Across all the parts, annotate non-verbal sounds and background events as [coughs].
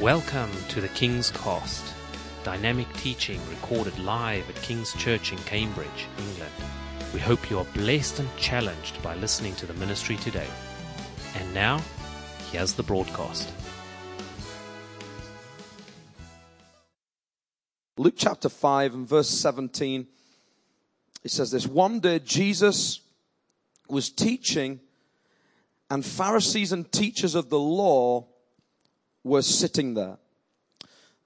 Welcome to the King's Cost, dynamic teaching recorded live at King's Church in Cambridge, England. We hope you are blessed and challenged by listening to the ministry today. And now, here's the broadcast. Luke chapter 5 and verse 17, it says this One day Jesus was teaching, and Pharisees and teachers of the law were sitting there.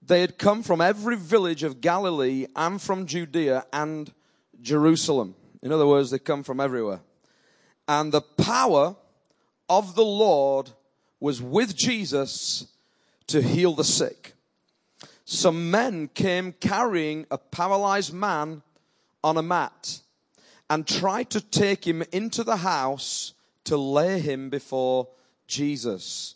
They had come from every village of Galilee and from Judea and Jerusalem. In other words, they come from everywhere. And the power of the Lord was with Jesus to heal the sick. Some men came carrying a paralyzed man on a mat and tried to take him into the house to lay him before Jesus.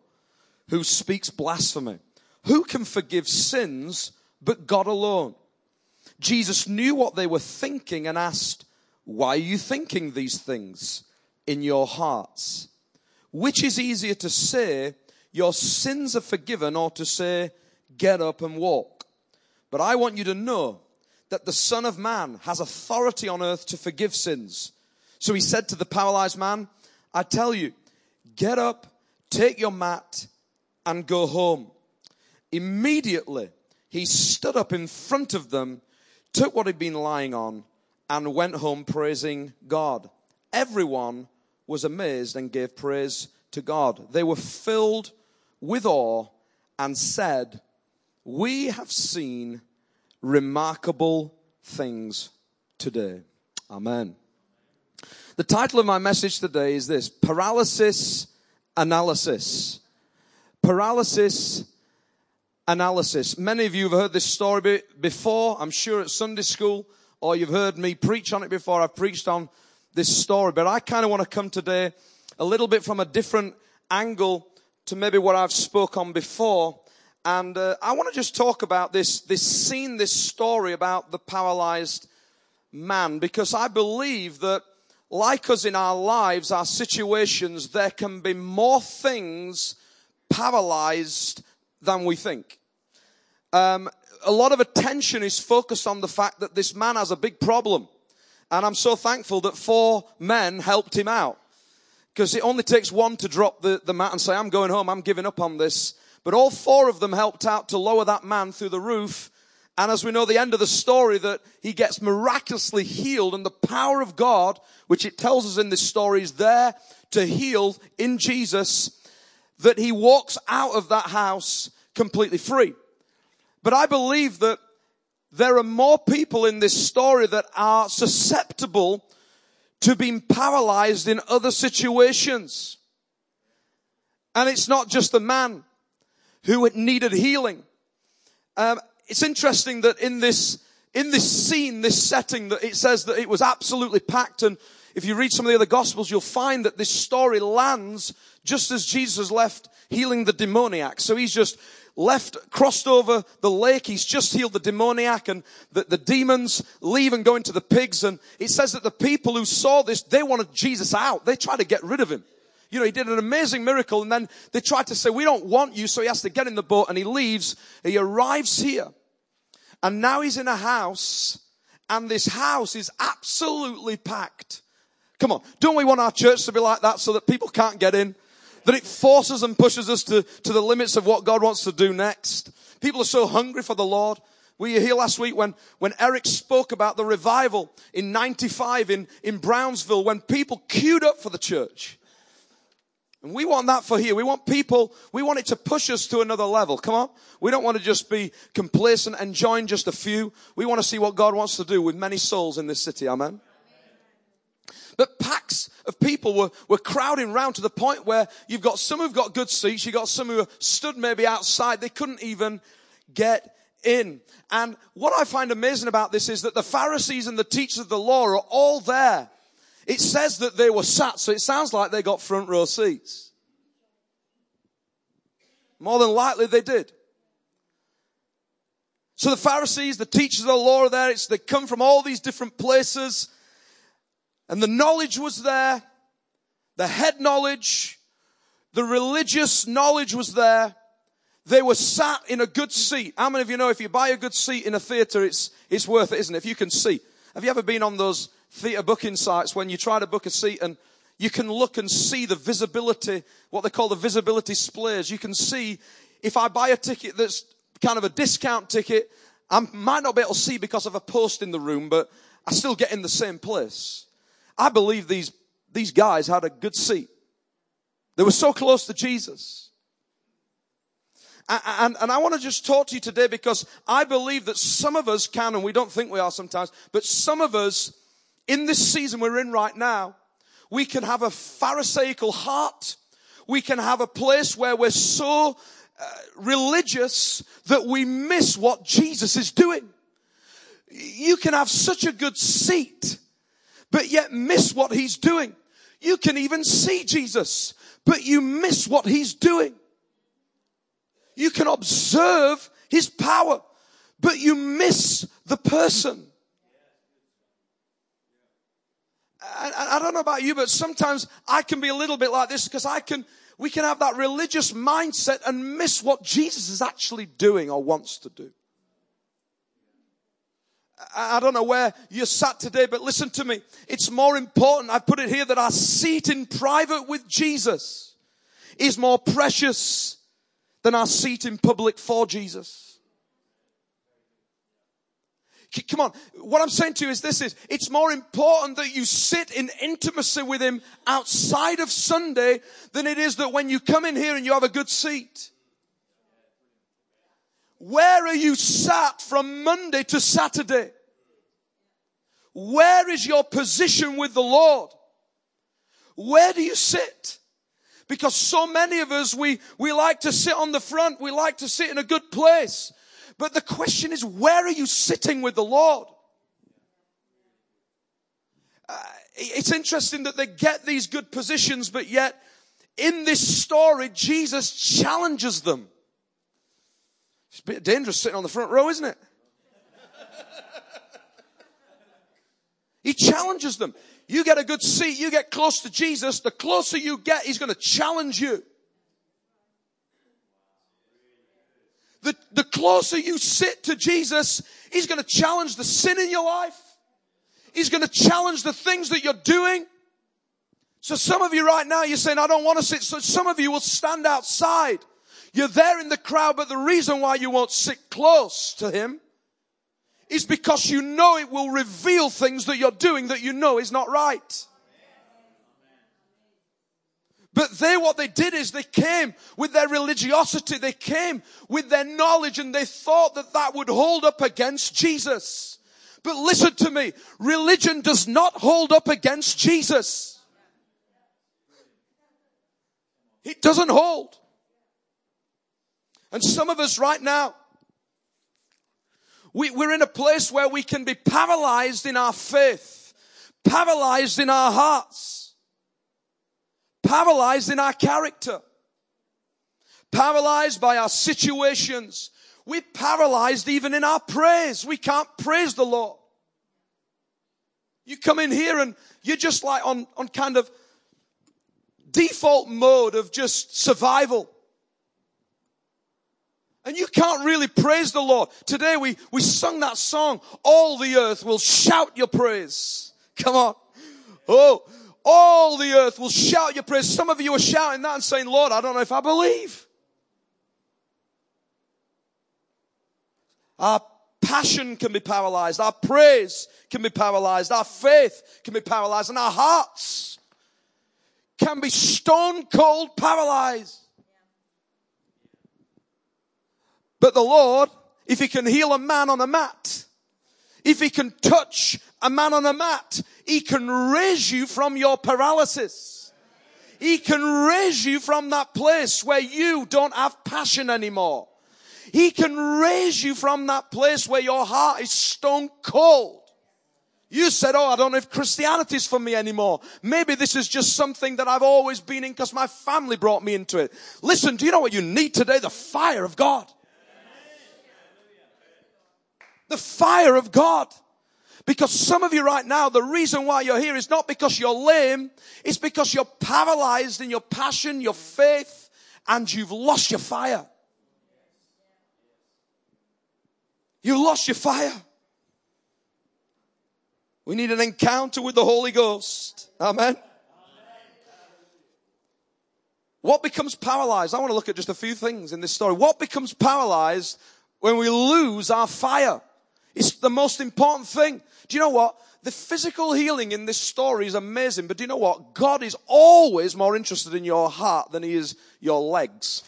Who speaks blasphemy. Who can forgive sins but God alone? Jesus knew what they were thinking and asked, Why are you thinking these things in your hearts? Which is easier to say, Your sins are forgiven, or to say, Get up and walk? But I want you to know that the Son of Man has authority on earth to forgive sins. So he said to the paralyzed man, I tell you, get up, take your mat, and go home. Immediately, he stood up in front of them, took what he'd been lying on, and went home praising God. Everyone was amazed and gave praise to God. They were filled with awe and said, We have seen remarkable things today. Amen. The title of my message today is this Paralysis Analysis paralysis analysis. Many of you have heard this story before, I'm sure at Sunday school, or you've heard me preach on it before. I've preached on this story, but I kind of want to come today a little bit from a different angle to maybe what I've spoke on before. And uh, I want to just talk about this, this scene, this story about the paralyzed man, because I believe that like us in our lives, our situations, there can be more things paralyzed than we think. Um, a lot of attention is focused on the fact that this man has a big problem. And I'm so thankful that four men helped him out. Because it only takes one to drop the, the mat and say, I'm going home, I'm giving up on this. But all four of them helped out to lower that man through the roof. And as we know the end of the story that he gets miraculously healed and the power of God, which it tells us in this story is there to heal in Jesus that he walks out of that house completely free. But I believe that there are more people in this story that are susceptible to being paralyzed in other situations. And it's not just the man who needed healing. Um, it's interesting that in this, in this scene, this setting, that it says that it was absolutely packed and if you read some of the other gospels, you'll find that this story lands just as Jesus left healing the demoniac. So he's just left, crossed over the lake. He's just healed the demoniac and the, the demons leave and go into the pigs. And it says that the people who saw this, they wanted Jesus out. They tried to get rid of him. You know, he did an amazing miracle and then they tried to say, we don't want you. So he has to get in the boat and he leaves. He arrives here and now he's in a house and this house is absolutely packed. Come on. Don't we want our church to be like that so that people can't get in? That it forces and pushes us to, to the limits of what God wants to do next. People are so hungry for the Lord. Were you here last week when, when Eric spoke about the revival in 95 in, in Brownsville when people queued up for the church? And we want that for here. We want people, we want it to push us to another level. Come on. We don't want to just be complacent and join just a few. We want to see what God wants to do with many souls in this city. Amen. But packs of people were, were crowding round to the point where you've got some who've got good seats, you've got some who are stood maybe outside. They couldn't even get in. And what I find amazing about this is that the Pharisees and the teachers of the law are all there. It says that they were sat, so it sounds like they got front row seats. More than likely they did. So the Pharisees, the teachers of the law are there. It's, they come from all these different places. And the knowledge was there. The head knowledge. The religious knowledge was there. They were sat in a good seat. How many of you know if you buy a good seat in a theatre, it's, it's worth it, isn't it? If you can see. Have you ever been on those theatre booking sites when you try to book a seat and you can look and see the visibility, what they call the visibility splays. You can see if I buy a ticket that's kind of a discount ticket, I might not be able to see because of a post in the room, but I still get in the same place. I believe these, these guys had a good seat. They were so close to Jesus. And, and, I want to just talk to you today because I believe that some of us can, and we don't think we are sometimes, but some of us in this season we're in right now, we can have a Pharisaical heart. We can have a place where we're so uh, religious that we miss what Jesus is doing. You can have such a good seat, but yet miss what he's doing. You can even see Jesus, but you miss what he's doing. You can observe his power, but you miss the person. I, I don't know about you, but sometimes I can be a little bit like this because I can, we can have that religious mindset and miss what Jesus is actually doing or wants to do. I don't know where you're sat today, but listen to me. It's more important. I've put it here that our seat in private with Jesus is more precious than our seat in public for Jesus. Come on. What I'm saying to you is this is, it's more important that you sit in intimacy with Him outside of Sunday than it is that when you come in here and you have a good seat. Where are you sat from Monday to Saturday? Where is your position with the Lord? Where do you sit? Because so many of us, we, we like to sit on the front. We like to sit in a good place. But the question is, where are you sitting with the Lord? Uh, it's interesting that they get these good positions, but yet in this story, Jesus challenges them. It's a bit dangerous sitting on the front row, isn't it? [laughs] he challenges them. You get a good seat, you get close to Jesus, the closer you get, he's going to challenge you. the, the closer you sit to Jesus, He's going to challenge the sin in your life. He's going to challenge the things that you're doing. So some of you right now, you're saying, I don't want to sit. So some of you will stand outside. You're there in the crowd, but the reason why you won't sit close to Him is because you know it will reveal things that you're doing that you know is not right. But they, what they did is they came with their religiosity. They came with their knowledge and they thought that that would hold up against Jesus. But listen to me. Religion does not hold up against Jesus. It doesn't hold. And some of us right now, we, we're in a place where we can be paralyzed in our faith, paralyzed in our hearts paralyzed in our character, paralyzed by our situations. We're paralyzed even in our praise. We can't praise the Lord. You come in here and you're just like on, on kind of default mode of just survival. And you can't really praise the Lord. Today we, we sung that song, All the earth will shout your praise. Come on. Oh, all the earth will shout your praise. Some of you are shouting that and saying, Lord, I don't know if I believe. Our passion can be paralyzed. Our praise can be paralyzed. Our faith can be paralyzed. And our hearts can be stone cold paralyzed. But the Lord, if He can heal a man on a mat, if he can touch a man on a mat, he can raise you from your paralysis. He can raise you from that place where you don't have passion anymore. He can raise you from that place where your heart is stone cold. You said, Oh, I don't know if Christianity is for me anymore. Maybe this is just something that I've always been in because my family brought me into it. Listen, do you know what you need today? The fire of God. The fire of God. Because some of you right now, the reason why you're here is not because you're lame, it's because you're paralyzed in your passion, your faith, and you've lost your fire. You lost your fire. We need an encounter with the Holy Ghost. Amen. What becomes paralyzed? I want to look at just a few things in this story. What becomes paralyzed when we lose our fire? It's the most important thing. Do you know what? The physical healing in this story is amazing, but do you know what? God is always more interested in your heart than he is your legs.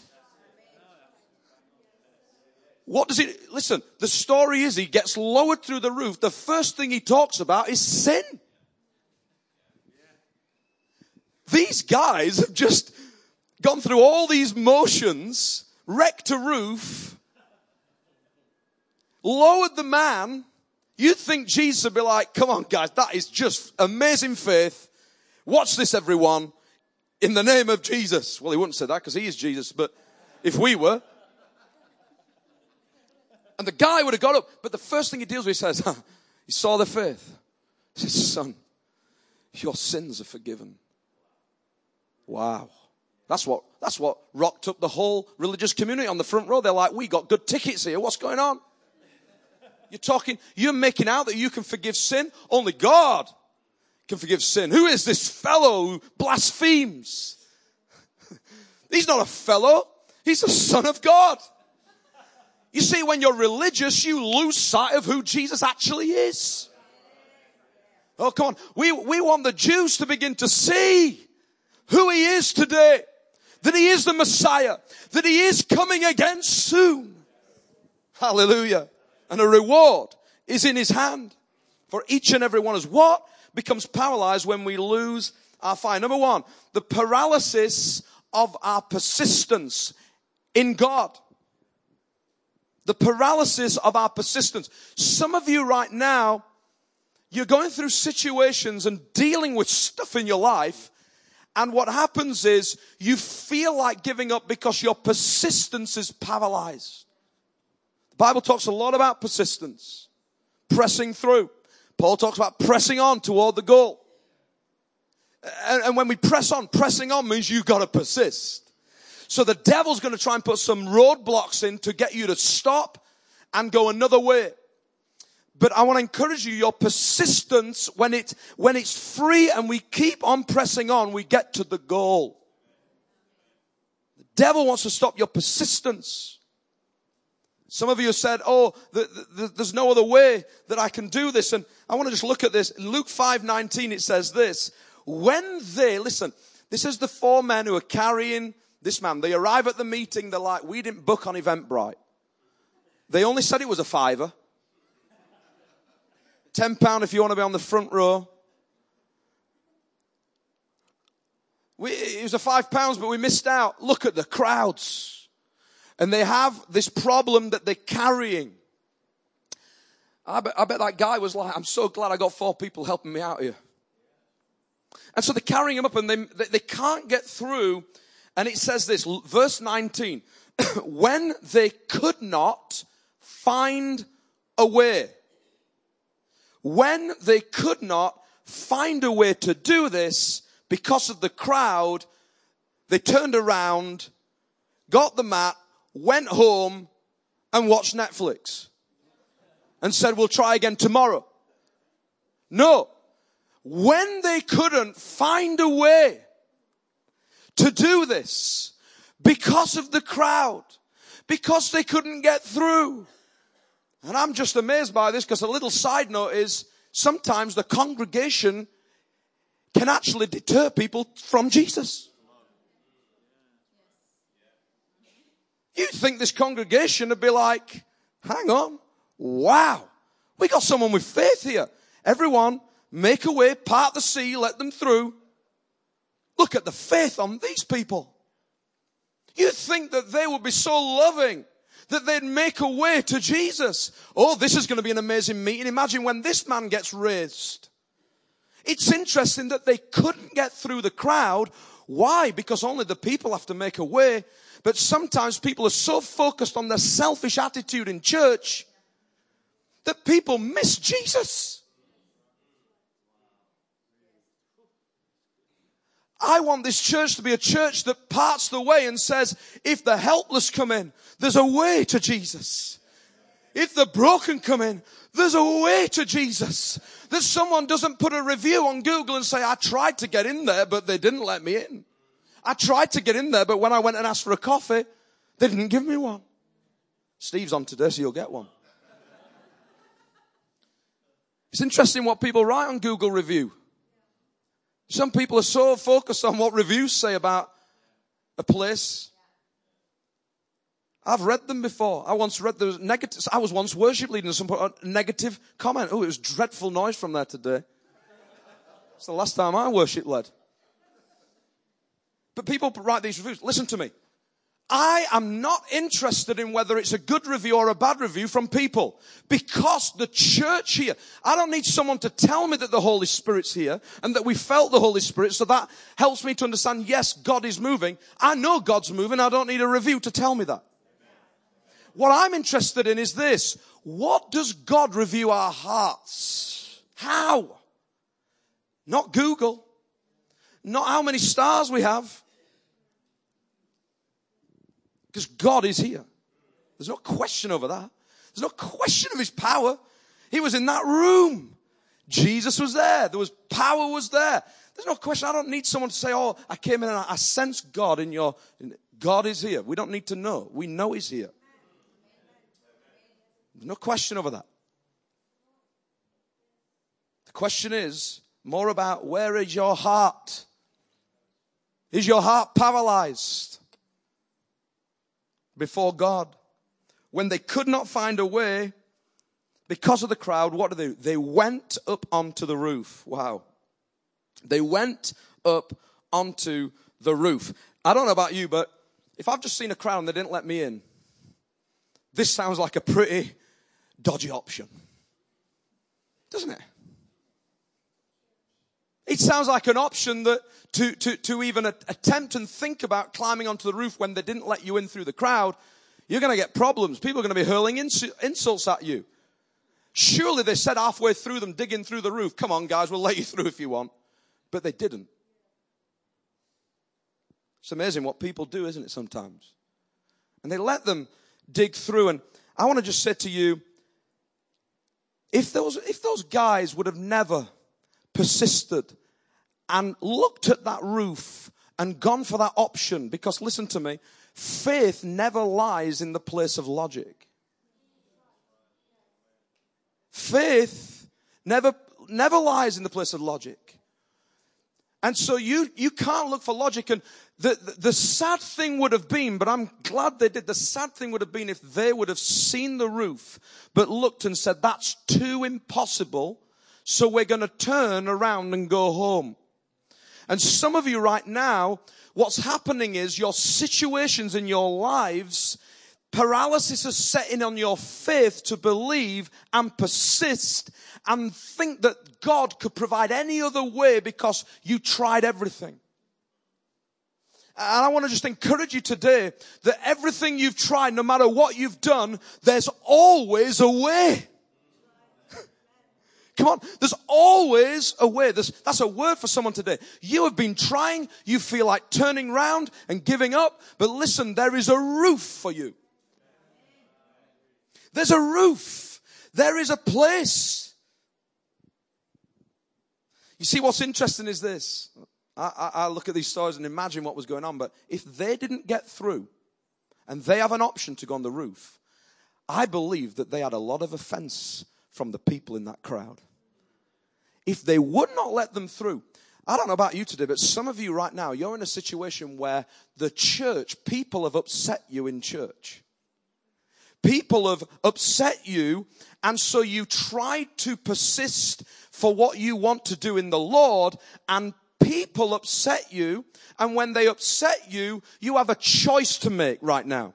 What does it, listen, the story is he gets lowered through the roof. The first thing he talks about is sin. These guys have just gone through all these motions, wrecked a roof, lowered the man. You'd think Jesus would be like, come on guys, that is just amazing faith. Watch this everyone. In the name of Jesus. Well, he wouldn't say that because he is Jesus, but if we were, and the guy would have got up, but the first thing he deals with, he says, huh, he saw the faith. He says, son, your sins are forgiven. Wow. That's what, that's what rocked up the whole religious community on the front row. They're like, we got good tickets here. What's going on? You're talking, you're making out that you can forgive sin. Only God can forgive sin. Who is this fellow who blasphemes? [laughs] He's not a fellow. He's the son of God. You see, when you're religious, you lose sight of who Jesus actually is. Oh, come on. We, we want the Jews to begin to see who he is today. That he is the Messiah. That he is coming again soon. Hallelujah. And a reward is in his hand for each and every one of us. What becomes paralyzed when we lose our fire? Number one, the paralysis of our persistence in God the paralysis of our persistence. Some of you right now, you're going through situations and dealing with stuff in your life. And what happens is you feel like giving up because your persistence is paralyzed. Bible talks a lot about persistence, pressing through. Paul talks about pressing on toward the goal. And, and when we press on, pressing on means you've got to persist. So the devil's going to try and put some roadblocks in to get you to stop and go another way. But I want to encourage you, your persistence, when it, when it's free and we keep on pressing on, we get to the goal. The devil wants to stop your persistence. Some of you said, oh, the, the, there's no other way that I can do this. And I want to just look at this. In Luke 5, 19, it says this. When they, listen, this is the four men who are carrying this man, they arrive at the meeting, they're like, we didn't book on Eventbrite. They only said it was a fiver. Ten pound if you want to be on the front row. We, it was a five pounds, but we missed out. Look at the crowds. And they have this problem that they're carrying. I bet, I bet that guy was like, I'm so glad I got four people helping me out here. And so they're carrying him up and they, they, they can't get through and it says this, verse 19, [coughs] when they could not find a way, when they could not find a way to do this because of the crowd, they turned around, got the mat, went home and watched Netflix and said, we'll try again tomorrow. No. When they couldn't find a way to do this because of the crowd, because they couldn't get through. And I'm just amazed by this because a little side note is sometimes the congregation can actually deter people from Jesus. You'd think this congregation would be like, hang on, wow, We got someone with faith here. Everyone, make a way, part the sea, let them through. Look at the faith on these people. You'd think that they would be so loving that they'd make a way to Jesus. Oh, this is going to be an amazing meeting. Imagine when this man gets raised. It's interesting that they couldn't get through the crowd. Why? Because only the people have to make a way. But sometimes people are so focused on their selfish attitude in church that people miss Jesus. I want this church to be a church that parts the way and says, if the helpless come in, there's a way to Jesus. If the broken come in, there's a way to Jesus. That someone doesn't put a review on Google and say, I tried to get in there, but they didn't let me in. I tried to get in there, but when I went and asked for a coffee, they didn't give me one. Steve's on today, so you'll get one. It's interesting what people write on Google review. Some people are so focused on what reviews say about a place. I've read them before. I once read the negative, I was once worship leading and some negative comment. Oh, it was dreadful noise from there today. It's the last time I worship led. But people write these reviews. Listen to me. I am not interested in whether it's a good review or a bad review from people because the church here, I don't need someone to tell me that the Holy Spirit's here and that we felt the Holy Spirit. So that helps me to understand, yes, God is moving. I know God's moving. I don't need a review to tell me that. What I'm interested in is this. What does God review our hearts? How? Not Google. Not how many stars we have. Because God is here. There's no question over that. There's no question of his power. He was in that room. Jesus was there. There was power was there. There's no question. I don't need someone to say, oh, I came in and I, sense God in your, God is here. We don't need to know. We know he's here. There's no question over that. The question is more about where is your heart? Is your heart paralyzed? Before God. When they could not find a way because of the crowd, what did they do? They went up onto the roof. Wow. They went up onto the roof. I don't know about you, but if I've just seen a crowd and they didn't let me in, this sounds like a pretty dodgy option. Doesn't it? It sounds like an option that to, to, to even attempt and think about climbing onto the roof when they didn't let you in through the crowd, you're going to get problems. People are going to be hurling insults at you. Surely they said halfway through them, digging through the roof, come on guys, we'll let you through if you want. But they didn't. It's amazing what people do, isn't it, sometimes? And they let them dig through. And I want to just say to you, if those, if those guys would have never persisted and looked at that roof and gone for that option because listen to me, faith never lies in the place of logic. Faith never, never lies in the place of logic. And so you, you can't look for logic. And the, the, the, sad thing would have been, but I'm glad they did, the sad thing would have been if they would have seen the roof, but looked and said, that's too impossible. So we're going to turn around and go home. And some of you right now, what's happening is your situations in your lives, paralysis is setting on your faith to believe and persist and think that God could provide any other way because you tried everything. And I want to just encourage you today that everything you've tried, no matter what you've done, there's always a way. Come on. There's always a way. There's, that's a word for someone today. You have been trying. You feel like turning round and giving up. But listen, there is a roof for you. There's a roof. There is a place. You see, what's interesting is this. I, I, I look at these stories and imagine what was going on. But if they didn't get through and they have an option to go on the roof, I believe that they had a lot of offense from the people in that crowd. If they would not let them through, I don't know about you today, but some of you right now, you're in a situation where the church, people have upset you in church. people have upset you and so you try to persist for what you want to do in the Lord and people upset you and when they upset you, you have a choice to make right now.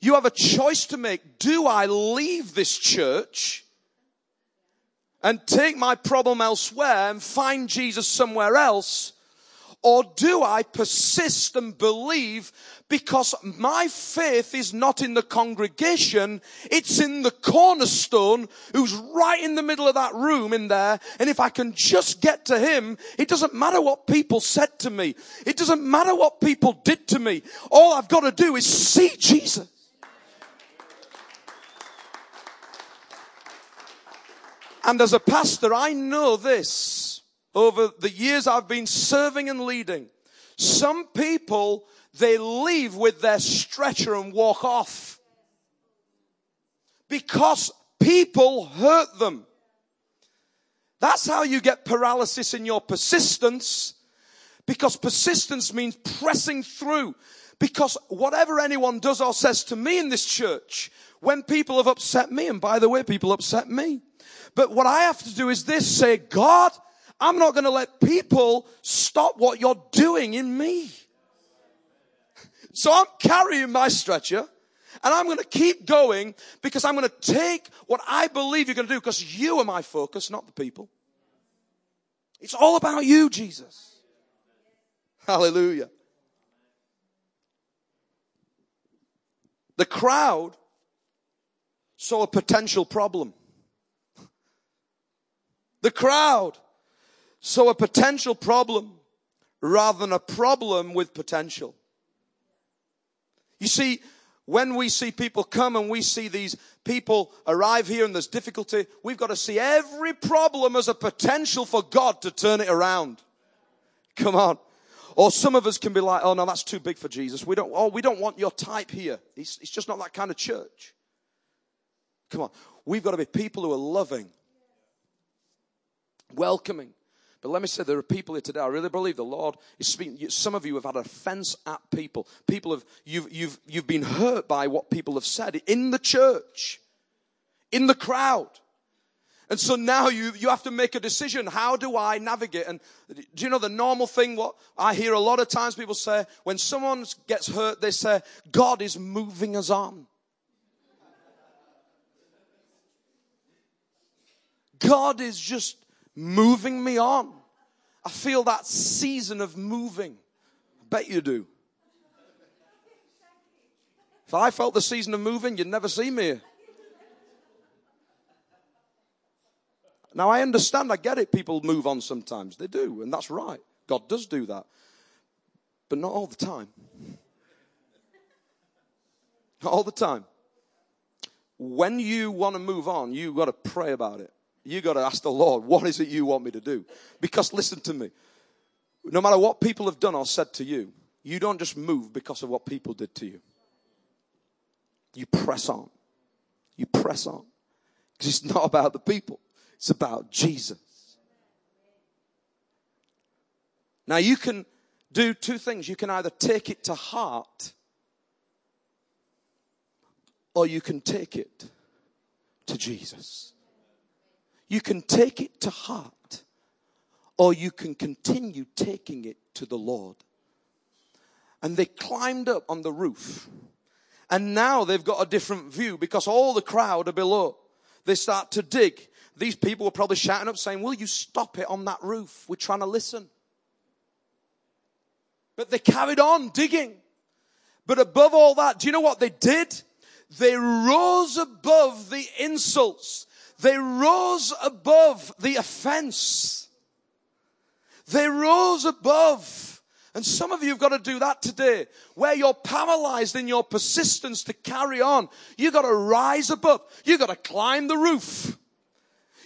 You have a choice to make. Do I leave this church and take my problem elsewhere and find Jesus somewhere else? Or do I persist and believe because my faith is not in the congregation, it's in the cornerstone who's right in the middle of that room in there. And if I can just get to him, it doesn't matter what people said to me. It doesn't matter what people did to me. All I've got to do is see Jesus. And as a pastor, I know this over the years I've been serving and leading. Some people they leave with their stretcher and walk off. Because people hurt them. That's how you get paralysis in your persistence. Because persistence means pressing through. Because whatever anyone does or says to me in this church, when people have upset me, and by the way, people upset me. But what I have to do is this, say, God, I'm not going to let people stop what you're doing in me. So I'm carrying my stretcher and I'm going to keep going because I'm going to take what I believe you're going to do because you are my focus, not the people. It's all about you, Jesus. Hallelujah. The crowd saw a potential problem. The crowd saw a potential problem rather than a problem with potential. You see, when we see people come and we see these people arrive here and there's difficulty, we've got to see every problem as a potential for God to turn it around. Come on. Or some of us can be like, oh no, that's too big for Jesus. We don't, oh, we don't want your type here. It's, it's just not that kind of church. Come on. We've got to be people who are loving, welcoming, but let me say, there are people here today. I really believe the Lord is speaking. Some of you have had offense at people. People have, you've, you've, you've been hurt by what people have said in the church, in the crowd. And so now you, you have to make a decision. How do I navigate? And do you know the normal thing? What I hear a lot of times people say, when someone gets hurt, they say, God is moving us on. God is just moving me on. I feel that season of moving. I bet you do. If I felt the season of moving, you'd never see me Now I understand, I get it. People move on sometimes. They do, and that's right. God does do that. But not all the time. Not all the time. When you want to move on, you've got to pray about it you got to ask the Lord, what is it you want me to do? Because listen to me. No matter what people have done or said to you, you don't just move because of what people did to you. You press on. You press on. Because it's not about the people, it's about Jesus. Now, you can do two things. You can either take it to heart or you can take it to Jesus. You can take it to heart, or you can continue taking it to the Lord. And they climbed up on the roof. And now they've got a different view because all the crowd are below. They start to dig. These people were probably shouting up saying, Will you stop it on that roof? We're trying to listen. But they carried on digging. But above all that, do you know what they did? They rose above the insults they rose above the offense. They rose above. And some of you have got to do that today, where you're paralyzed in your persistence to carry on. You've got to rise above. You've got to climb the roof.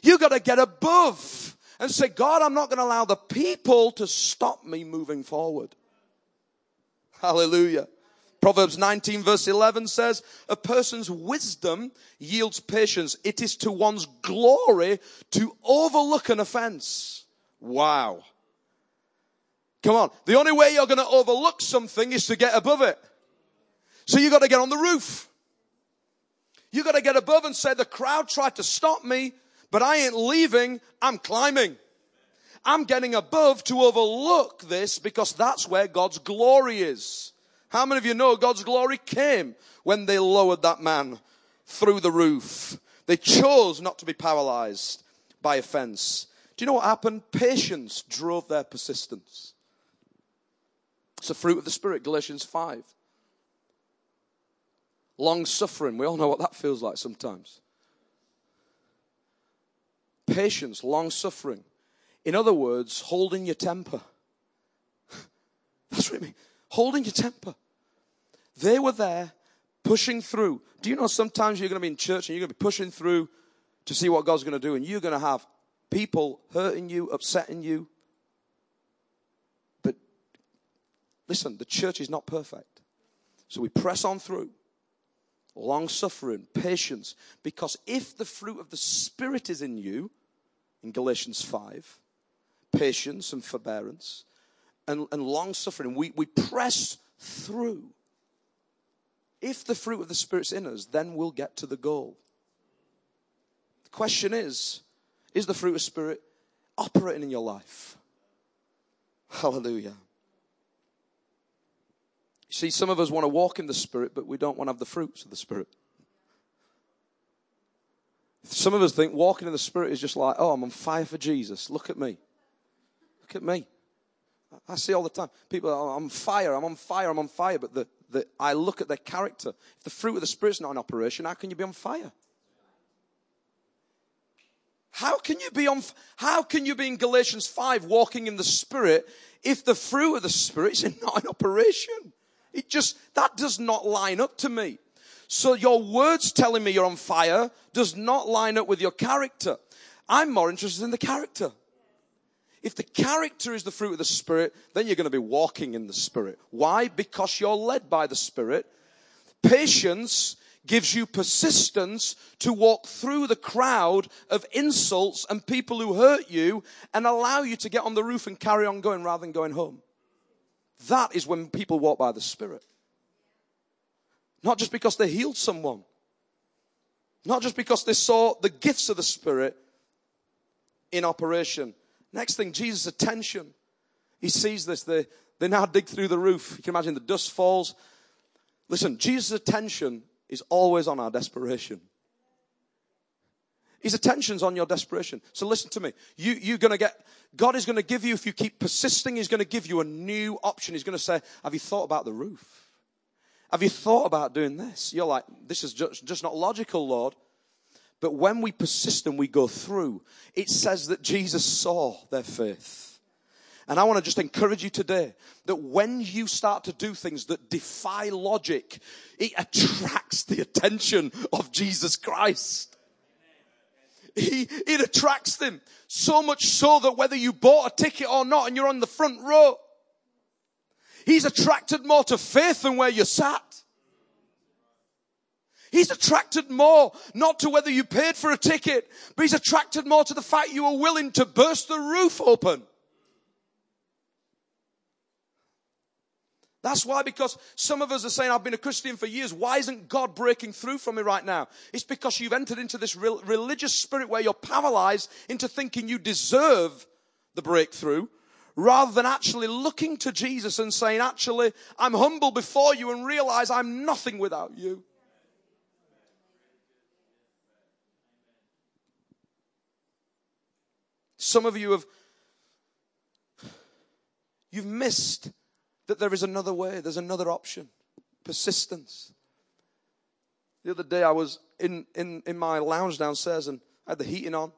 You've got to get above and say, God, I'm not going to allow the people to stop me moving forward. Hallelujah. Proverbs 19 verse 11 says, a person's wisdom yields patience. It is to one's glory to overlook an offense. Wow. Come on. The only way you're going to overlook something is to get above it. So you got to get on the roof. You got to get above and say, the crowd tried to stop me, but I ain't leaving. I'm climbing. I'm getting above to overlook this because that's where God's glory is. How many of you know God's glory came when they lowered that man through the roof? They chose not to be paralyzed by offense. Do you know what happened? Patience drove their persistence. It's a fruit of the Spirit, Galatians 5. Long suffering, we all know what that feels like sometimes. Patience, long suffering. In other words, holding your temper. [laughs] That's what I mean. Holding your temper. They were there pushing through. Do you know sometimes you're going to be in church and you're going to be pushing through to see what God's going to do, and you're going to have people hurting you, upsetting you. But listen, the church is not perfect. So we press on through. Long suffering, patience. Because if the fruit of the Spirit is in you, in Galatians 5, patience and forbearance, and, and long suffering, we, we press through. If the fruit of the Spirit's in us, then we'll get to the goal. The question is is the fruit of Spirit operating in your life? Hallelujah. See, some of us want to walk in the Spirit, but we don't want to have the fruits of the Spirit. Some of us think walking in the Spirit is just like, oh, I'm on fire for Jesus. Look at me. Look at me. I see all the time. People are on fire, I'm on fire, I'm on fire. But the, the, I look at their character. If the fruit of the Spirit's not in operation, how can you be on fire? How can you be on, how can you be in Galatians 5 walking in the Spirit if the fruit of the Spirit is [laughs] not in operation? It just, that does not line up to me. So your words telling me you're on fire does not line up with your character. I'm more interested in the character. If the character is the fruit of the Spirit, then you're going to be walking in the Spirit. Why? Because you're led by the Spirit. Patience gives you persistence to walk through the crowd of insults and people who hurt you and allow you to get on the roof and carry on going rather than going home. That is when people walk by the Spirit. Not just because they healed someone. Not just because they saw the gifts of the Spirit in operation. Next thing, Jesus' attention. He sees this. They, they now dig through the roof. You can imagine the dust falls. Listen, Jesus' attention is always on our desperation. His attention's on your desperation. So listen to me. You, you're gonna get, God is gonna give you, if you keep persisting, He's gonna give you a new option. He's gonna say, have you thought about the roof? Have you thought about doing this? You're like, this is just, just not logical, Lord. But when we persist and we go through, it says that Jesus saw their faith. And I want to just encourage you today that when you start to do things that defy logic, it attracts the attention of Jesus Christ. He, it attracts them so much so that whether you bought a ticket or not and you're on the front row, he's attracted more to faith than where you sat. He's attracted more, not to whether you paid for a ticket, but he's attracted more to the fact you were willing to burst the roof open. That's why, because some of us are saying, I've been a Christian for years. Why isn't God breaking through for me right now? It's because you've entered into this re- religious spirit where you're paralyzed into thinking you deserve the breakthrough rather than actually looking to Jesus and saying, actually, I'm humble before you and realize I'm nothing without you. Some of you have, you've missed that there is another way, there's another option. Persistence. The other day I was in, in, in my lounge downstairs and I had the heating on.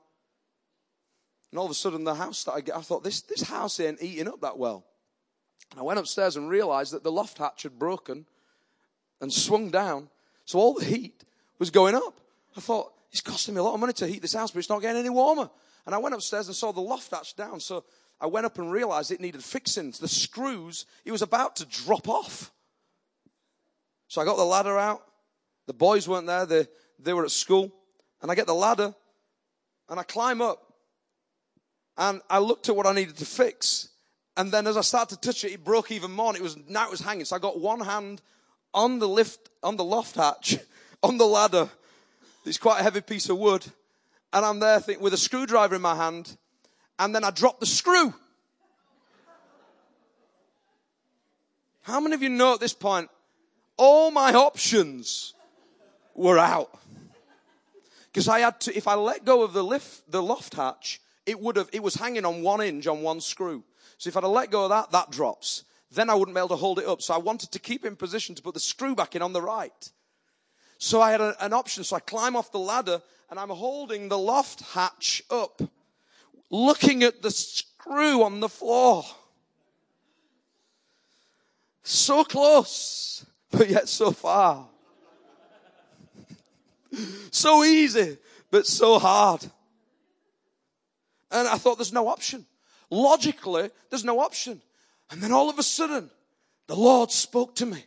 And all of a sudden the house that I get, I thought, this, this house ain't heating up that well. And I went upstairs and realized that the loft hatch had broken and swung down. So all the heat was going up. I thought, it's costing me a lot of money to heat this house, but it's not getting any warmer. And I went upstairs and saw the loft hatch down. So I went up and realized it needed fixing. The screws, it was about to drop off. So I got the ladder out. The boys weren't there, they, they were at school. And I get the ladder and I climb up. And I looked at what I needed to fix. And then as I started to touch it, it broke even more. And it was, now it was hanging. So I got one hand on the lift, on the loft hatch, [laughs] on the ladder. It's quite a heavy piece of wood. And I'm there think, with a screwdriver in my hand. And then I drop the screw. How many of you know at this point, all my options were out? Because I had to, if I let go of the lift, the loft hatch, it would have, it was hanging on one hinge on one screw. So if I'd have let go of that, that drops. Then I wouldn't be able to hold it up. So I wanted to keep in position to put the screw back in on the right. So I had a, an option. So I climb off the ladder and I'm holding the loft hatch up, looking at the screw on the floor. So close, but yet so far. [laughs] so easy, but so hard. And I thought there's no option. Logically, there's no option. And then all of a sudden, the Lord spoke to me.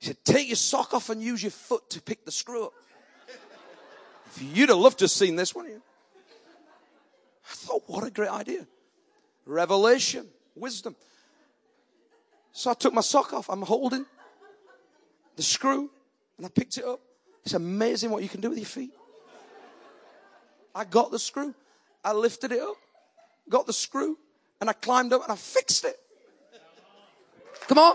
He said, Take your sock off and use your foot to pick the screw up. You'd have loved to have seen this, wouldn't you? I thought, what a great idea. Revelation, wisdom. So I took my sock off. I'm holding the screw and I picked it up. It's amazing what you can do with your feet. I got the screw. I lifted it up, got the screw, and I climbed up and I fixed it. Come on.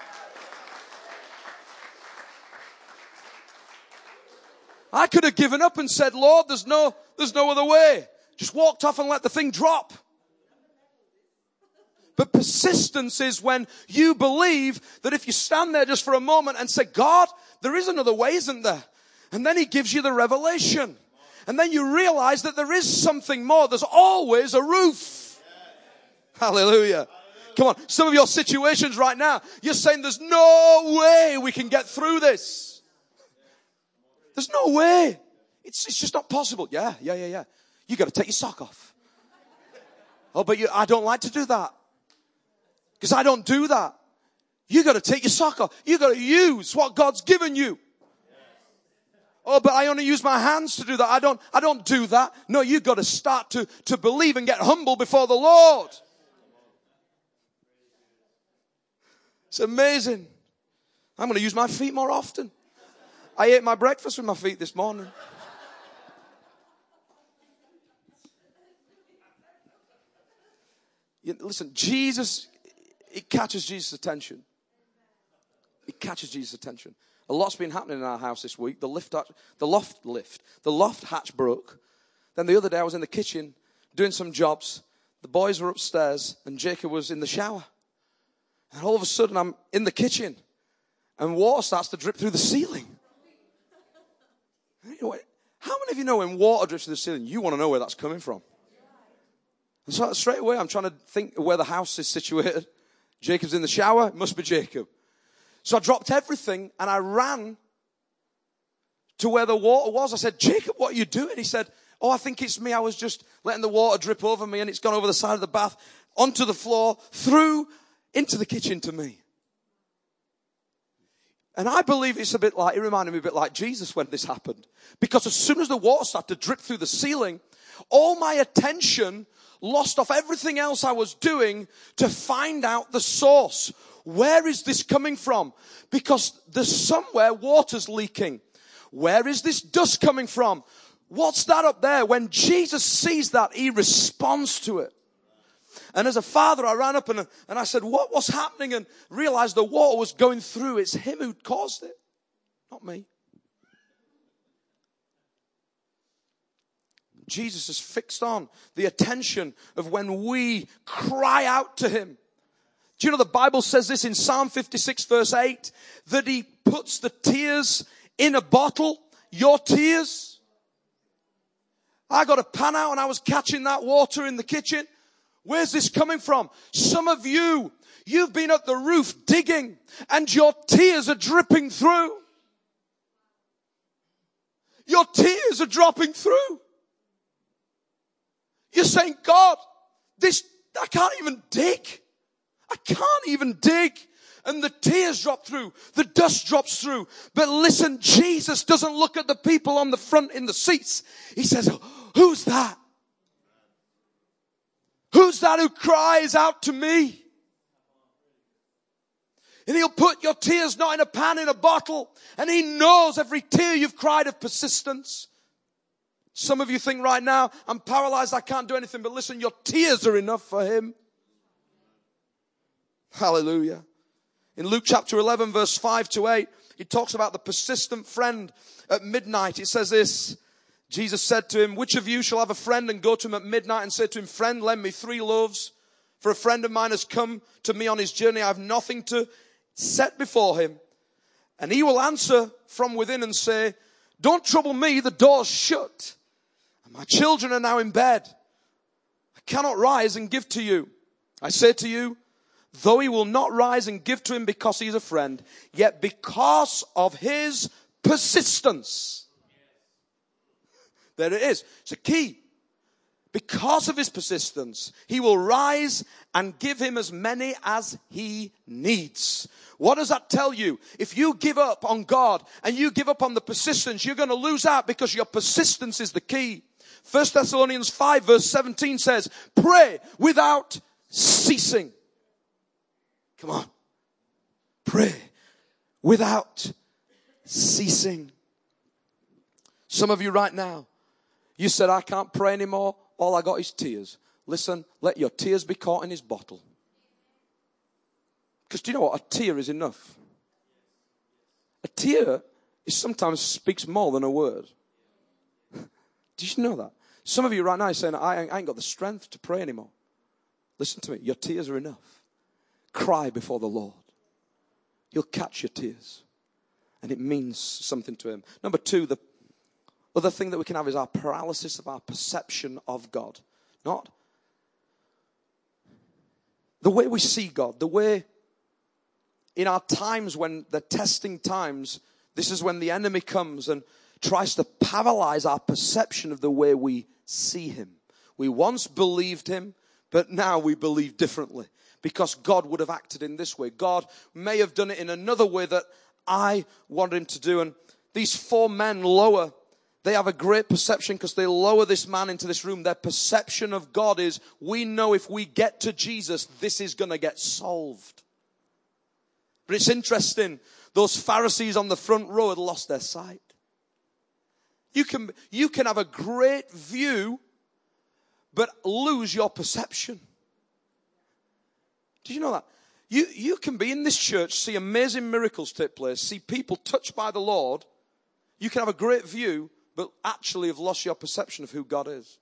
I could have given up and said, Lord, there's no, there's no other way. Just walked off and let the thing drop. But persistence is when you believe that if you stand there just for a moment and say, God, there is another way, isn't there? And then he gives you the revelation. And then you realize that there is something more. There's always a roof. [laughs] Hallelujah. Come on. Some of your situations right now, you're saying there's no way we can get through this. There's no way. It's, it's just not possible. Yeah, yeah, yeah, yeah. You got to take your sock off. Oh, but you, I don't like to do that. Because I don't do that. You got to take your sock off. You got to use what God's given you. Oh, but I only use my hands to do that. I don't, I don't do that. No, you've got to start to, to believe and get humble before the Lord. It's amazing. I'm going to use my feet more often. I ate my breakfast with my feet this morning. listen, Jesus, it catches Jesus' attention. It catches Jesus' attention. A lot's been happening in our house this week. The lift, the loft lift, the loft hatch broke. Then the other day I was in the kitchen doing some jobs. The boys were upstairs and Jacob was in the shower. And all of a sudden I'm in the kitchen and water starts to drip through the ceiling. How many of you know when water drips to the ceiling, you want to know where that's coming from? And so straight away I'm trying to think where the house is situated. Jacob's in the shower, it must be Jacob. So I dropped everything and I ran to where the water was. I said, Jacob, what are you doing? He said, Oh, I think it's me. I was just letting the water drip over me and it's gone over the side of the bath, onto the floor, through into the kitchen to me. And I believe it's a bit like, it reminded me a bit like Jesus when this happened. Because as soon as the water started to drip through the ceiling, all my attention lost off everything else I was doing to find out the source. Where is this coming from? Because there's somewhere water's leaking. Where is this dust coming from? What's that up there? When Jesus sees that, he responds to it. And as a father, I ran up and, and I said, what, was happening? And realized the water was going through. It's him who caused it, not me. Jesus is fixed on the attention of when we cry out to him. Do you know the Bible says this in Psalm 56 verse 8 that he puts the tears in a bottle, your tears. I got a pan out and I was catching that water in the kitchen. Where's this coming from? Some of you, you've been at the roof digging and your tears are dripping through. Your tears are dropping through. You're saying, God, this, I can't even dig. I can't even dig. And the tears drop through. The dust drops through. But listen, Jesus doesn't look at the people on the front in the seats. He says, who's that? Who's that who cries out to me? And he'll put your tears not in a pan, in a bottle. And he knows every tear you've cried of persistence. Some of you think right now, I'm paralyzed, I can't do anything, but listen, your tears are enough for him. Hallelujah. In Luke chapter 11 verse 5 to 8, he talks about the persistent friend at midnight. It says this, Jesus said to him, which of you shall have a friend and go to him at midnight and say to him, friend, lend me three loaves? For a friend of mine has come to me on his journey. I have nothing to set before him. And he will answer from within and say, don't trouble me, the door's shut. And my children are now in bed. I cannot rise and give to you. I say to you, though he will not rise and give to him because he is a friend, yet because of his persistence. There it is. It's a key. Because of his persistence, he will rise and give him as many as he needs. What does that tell you? If you give up on God and you give up on the persistence, you're going to lose out because your persistence is the key. First Thessalonians 5 verse 17 says, pray without ceasing. Come on. Pray without ceasing. Some of you right now, you said, I can't pray anymore. All I got is tears. Listen, let your tears be caught in his bottle. Because do you know what? A tear is enough. A tear is sometimes speaks more than a word. [laughs] Did you know that? Some of you right now are saying, I ain't got the strength to pray anymore. Listen to me. Your tears are enough. Cry before the Lord. He'll catch your tears. And it means something to him. Number two, the other thing that we can have is our paralysis of our perception of God. Not the way we see God, the way in our times when the testing times, this is when the enemy comes and tries to paralyze our perception of the way we see him. We once believed him, but now we believe differently because God would have acted in this way. God may have done it in another way that I wanted him to do. And these four men lower they have a great perception because they lower this man into this room. Their perception of God is, we know if we get to Jesus, this is going to get solved. But it's interesting. Those Pharisees on the front row had lost their sight. You can, you can have a great view, but lose your perception. Did you know that? You, you can be in this church, see amazing miracles take place, see people touched by the Lord. You can have a great view, but actually have lost your perception of who God is.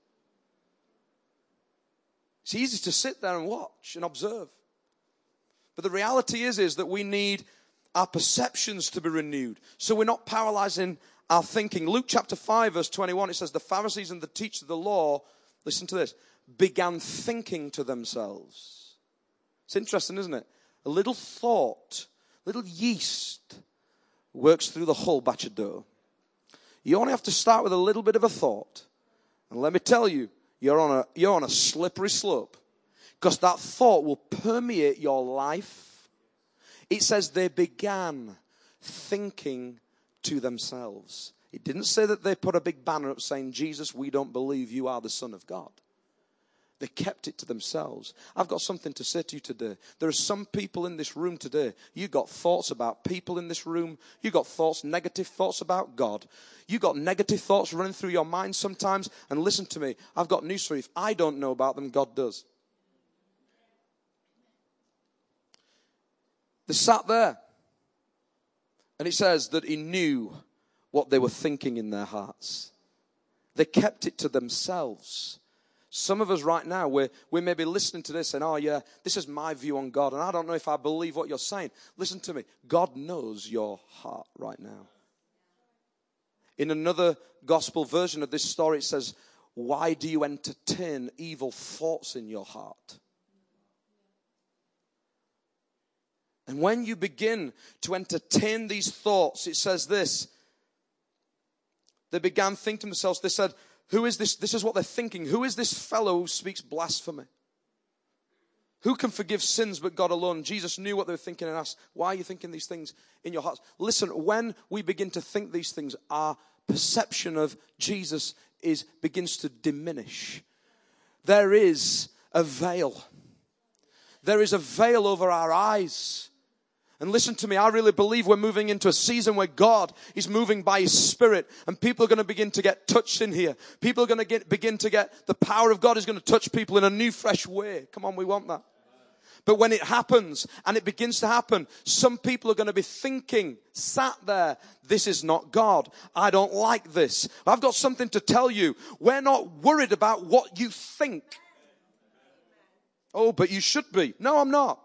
It's easy to sit there and watch and observe. But the reality is, is that we need our perceptions to be renewed. So we're not paralyzing our thinking. Luke chapter 5 verse 21, it says, the Pharisees and the teachers of the law, listen to this, began thinking to themselves. It's interesting, isn't it? A little thought, little yeast works through the whole batch of dough. You only have to start with a little bit of a thought. And let me tell you, you're on a, you're on a slippery slope. Because that thought will permeate your life. It says they began thinking to themselves. It didn't say that they put a big banner up saying, Jesus, we don't believe you are the Son of God. They kept it to themselves. I've got something to say to you today. There are some people in this room today. You've got thoughts about people in this room. You've got thoughts, negative thoughts about God. You've got negative thoughts running through your mind sometimes. And listen to me. I've got news for you. If I don't know about them, God does. They sat there. And it says that he knew what they were thinking in their hearts. They kept it to themselves. Some of us right now, we're, we may be listening to this and, oh, yeah, this is my view on God, and I don't know if I believe what you're saying. Listen to me. God knows your heart right now. In another gospel version of this story, it says, Why do you entertain evil thoughts in your heart? And when you begin to entertain these thoughts, it says this. They began thinking to themselves, they said, who is this? This is what they're thinking. Who is this fellow who speaks blasphemy? Who can forgive sins but God alone? Jesus knew what they were thinking and asked, Why are you thinking these things in your hearts? Listen, when we begin to think these things, our perception of Jesus is begins to diminish. There is a veil. There is a veil over our eyes. And listen to me, I really believe we're moving into a season where God is moving by His Spirit and people are going to begin to get touched in here. People are going to get, begin to get, the power of God is going to touch people in a new, fresh way. Come on, we want that. But when it happens and it begins to happen, some people are going to be thinking, sat there, this is not God. I don't like this. I've got something to tell you. We're not worried about what you think. Oh, but you should be. No, I'm not.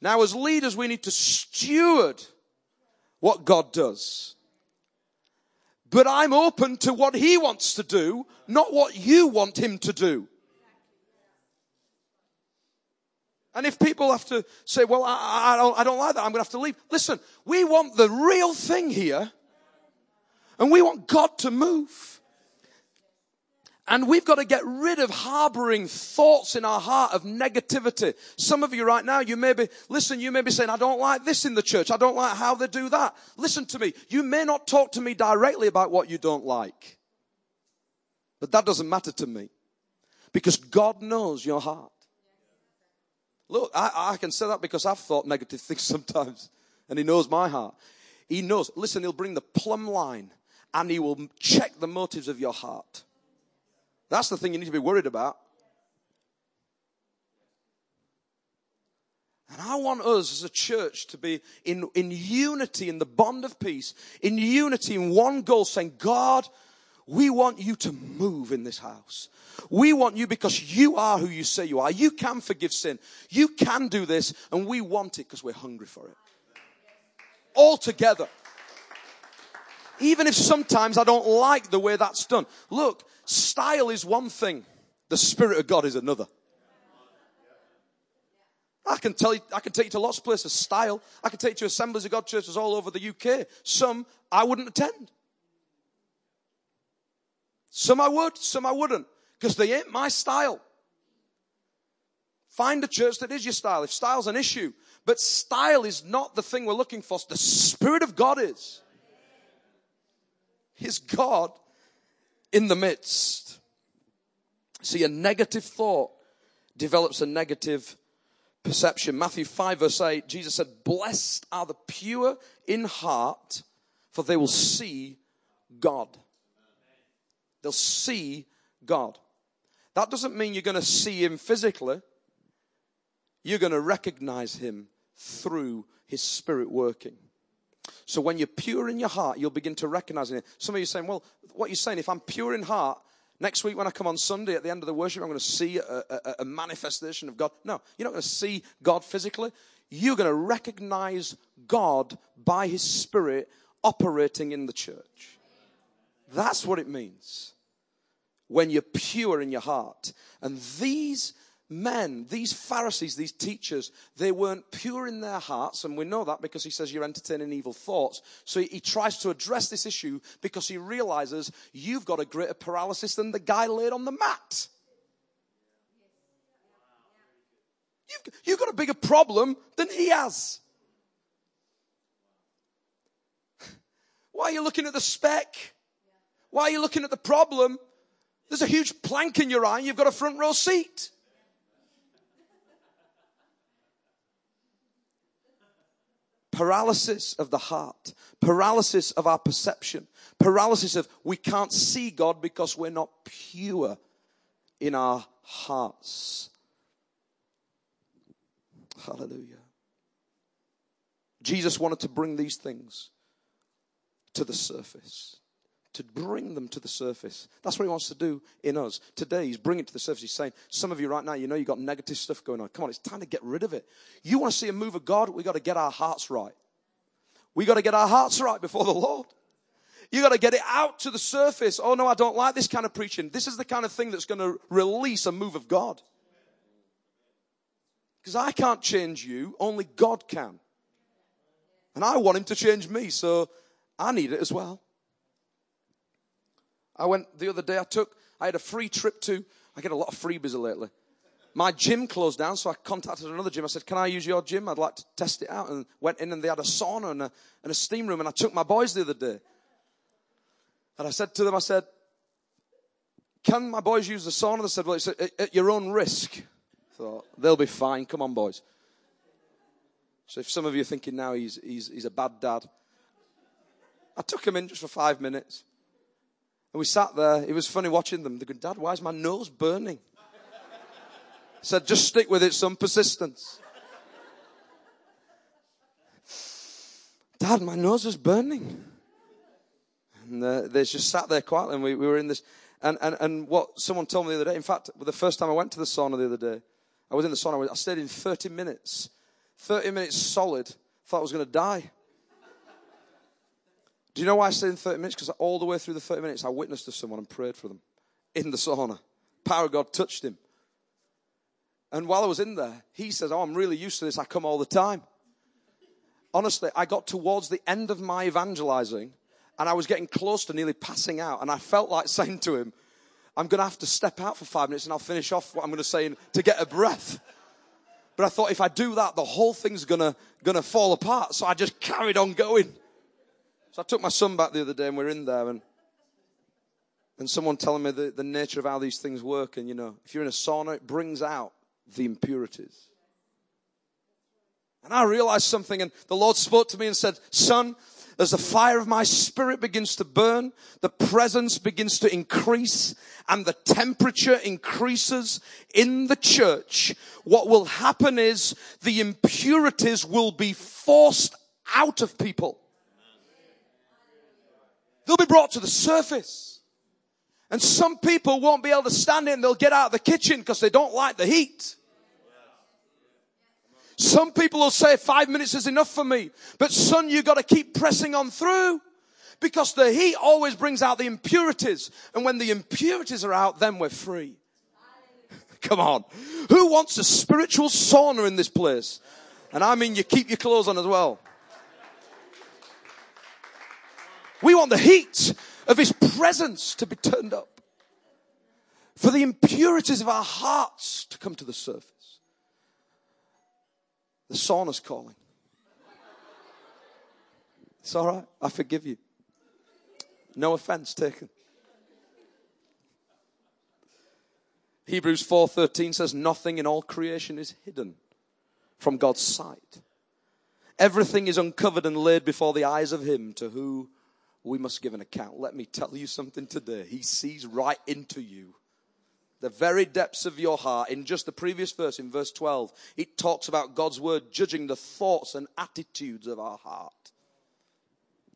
Now, as leaders, we need to steward what God does. But I'm open to what He wants to do, not what you want Him to do. And if people have to say, well, I, I, don't, I don't like that, I'm going to have to leave. Listen, we want the real thing here. And we want God to move. And we've got to get rid of harboring thoughts in our heart of negativity. Some of you right now, you may be, listen, you may be saying, I don't like this in the church. I don't like how they do that. Listen to me. You may not talk to me directly about what you don't like. But that doesn't matter to me. Because God knows your heart. Look, I, I can say that because I've thought negative [laughs] things sometimes, and He knows my heart. He knows. Listen, He'll bring the plumb line, and He will check the motives of your heart. That's the thing you need to be worried about. And I want us as a church to be in, in unity, in the bond of peace, in unity, in one goal, saying, God, we want you to move in this house. We want you because you are who you say you are. You can forgive sin. You can do this, and we want it because we're hungry for it. All together. Even if sometimes I don't like the way that's done. Look, style is one thing, the Spirit of God is another. I can tell you, I can take you to lots of places. Style. I can take you to assemblies of God churches all over the UK. Some I wouldn't attend. Some I would, some I wouldn't because they ain't my style. Find a church that is your style if style's an issue. But style is not the thing we're looking for. The Spirit of God is. His God in the midst. See, a negative thought develops a negative perception. Matthew 5 verse 8, Jesus said, blessed are the pure in heart, for they will see God. They'll see God. That doesn't mean you're going to see him physically. You're going to recognize him through his spirit working. So when you're pure in your heart, you'll begin to recognize it. Some of you saying, well, what you're saying, if I'm pure in heart, next week when I come on Sunday at the end of the worship, I'm going to see a, a, a manifestation of God. No, you're not going to see God physically. You're going to recognize God by his spirit operating in the church. That's what it means when you're pure in your heart. And these men, these Pharisees, these teachers, they weren't pure in their hearts. And we know that because he says you're entertaining evil thoughts. So he, tries to address this issue because he realizes you've got a greater paralysis than the guy laid on the mat. You've, you've got a bigger problem than he has. Why are you looking at the speck? Why are you looking at the problem? There's a huge plank in your eye, you've got a front row seat. Paralysis of the heart, paralysis of our perception, paralysis of we can't see God because we're not pure in our hearts. Hallelujah. Jesus wanted to bring these things to the surface to bring them to the surface. That's what he wants to do in us. Today, he's bringing it to the surface. He's saying, some of you right now, you know you've got negative stuff going on. Come on, it's time to get rid of it. You want to see a move of God? We've got to get our hearts right. We've got to get our hearts right before the Lord. You got to get it out to the surface. Oh no, I don't like this kind of preaching. This is the kind of thing that's going to release a move of God. Because I can't change you, only God can. And I want him to change me, so I need it as well. I went the other day, I took, I had a free trip to, I get a lot of freebies lately. My gym closed down, so I contacted another gym. I said, Can I use your gym? I'd like to test it out. And went in, and they had a sauna and a, and a steam room. And I took my boys the other day. And I said to them, I said, Can my boys use the sauna? They said, Well, it's at, at your own risk. Thought, They'll be fine. Come on, boys. So if some of you are thinking now he's, he's, he's a bad dad, I took him in just for five minutes. And we sat there. It was funny watching them. They're going, Dad, why is my nose burning? I [laughs] said, just stick with it, some persistence. Dad, my nose is burning. And uh, they just sat there quietly, and we, we were in this. And, and, and what someone told me the other day, in fact, the first time I went to the sauna the other day, I was in the sauna, I stayed in 30 minutes. 30 minutes solid. I thought I was going to die. Do you know why I stayed in 30 minutes? Because all the way through the 30 minutes, I witnessed to someone and prayed for them in the sauna. Power of God touched him. And while I was in there, he says, Oh, I'm really used to this. I come all the time. Honestly, I got towards the end of my evangelizing and I was getting close to nearly passing out. And I felt like [laughs] saying to him, I'm going to have to step out for five minutes and I'll finish off what I'm going to say to get a breath. But I thought if I do that, the whole thing's going to, going to fall apart. So I just carried on going. So I took my son back the other day and we are in there and, and someone telling me the, the nature of how these things work. And you know, if you're in a sauna, it brings out the impurities. And I realized something and the Lord spoke to me and said, son, as the fire of my spirit begins to burn, the presence begins to increase and the temperature increases in the church, what will happen is the impurities will be forced out of people. They'll be brought to the surface. And some people won't be able to stand in. They'll get out of the kitchen because they don't like the heat. Some people will say five minutes is enough for me. But son, you gotta keep pressing on through. Because the heat always brings out the impurities. And when the impurities are out, then we're free. [laughs] Come on. Who wants a spiritual sauna in this place? And I mean you keep your clothes on as well. We want the heat of His presence to be turned up. For the impurities of our hearts to come to the surface. The sauna's calling. It's all right. I forgive you. No offense taken. Hebrews 4:13 says nothing in all creation is hidden from God's sight. Everything is uncovered and laid before the eyes of him to who we must give an account. Let me tell you something today. He sees right into you the very depths of your heart. In just the previous verse, in verse 12, it talks about God's word judging the thoughts and attitudes of our heart.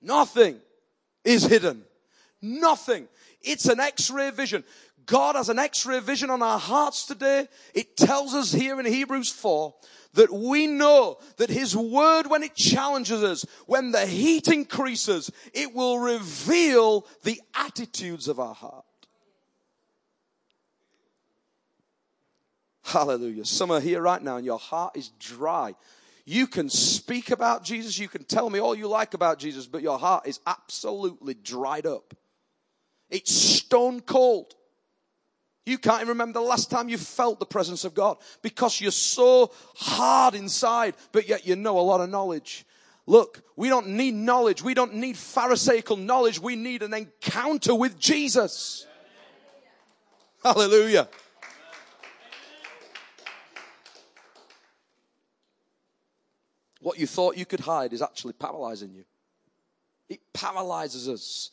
Nothing is hidden. Nothing. It's an x-ray vision. God has an x-ray vision on our hearts today. It tells us here in Hebrews 4 that we know that His Word, when it challenges us, when the heat increases, it will reveal the attitudes of our heart. Hallelujah. Some are here right now and your heart is dry. You can speak about Jesus, you can tell me all you like about Jesus, but your heart is absolutely dried up. It's stone cold. You can't even remember the last time you felt the presence of God because you're so hard inside, but yet you know a lot of knowledge. Look, we don't need knowledge. We don't need Pharisaical knowledge. We need an encounter with Jesus. Hallelujah. What you thought you could hide is actually paralyzing you. It paralyzes us.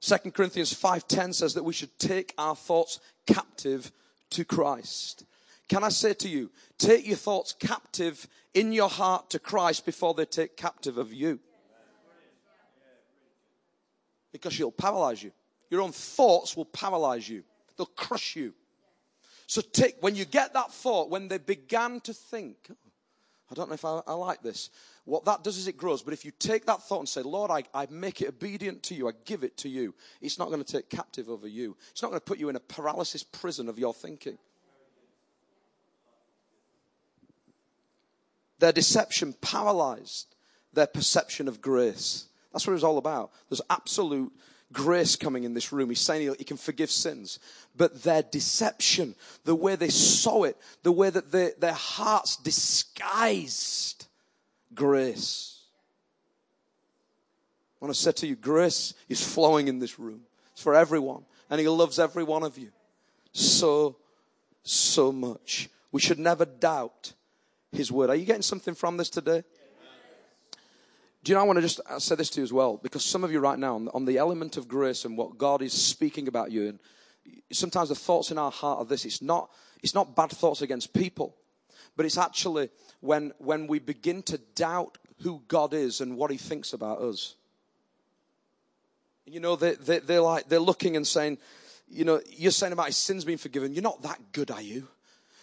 2 Corinthians 5:10 says that we should take our thoughts captive to Christ. Can I say to you, take your thoughts captive in your heart to Christ before they take captive of you. Because she'll paralyze you. Your own thoughts will paralyze you. They'll crush you. So take, when you get that thought, when they began to think, I don't know if I, I, like this. What that does is it grows. But if you take that thought and say, Lord, I, I make it obedient to you, I give it to you, it's not going to take captive over you. It's not going to put you in a paralysis prison of your thinking. Their deception paralyzed their perception of grace. That's what it was all about. There's absolute grace coming in this room. He's saying he can forgive sins. But their deception, the way they saw it, the way that they, their hearts disguised grace. I want to say to you, grace is flowing in this room. It's for everyone. And he loves every one of you so, so much. We should never doubt His word. Are you getting something from this today? Do you know, I want to just uh, say this to you as well, because some of you right now, on the element of grace and what God is speaking about you, and sometimes the thoughts in our heart are this it's not, it's not bad thoughts against people, but it's actually when, when we begin to doubt who God is and what He thinks about us. You know, they, they, they're like, they're looking and saying, you know, you're saying about his sins being forgiven. You're not that good, are you?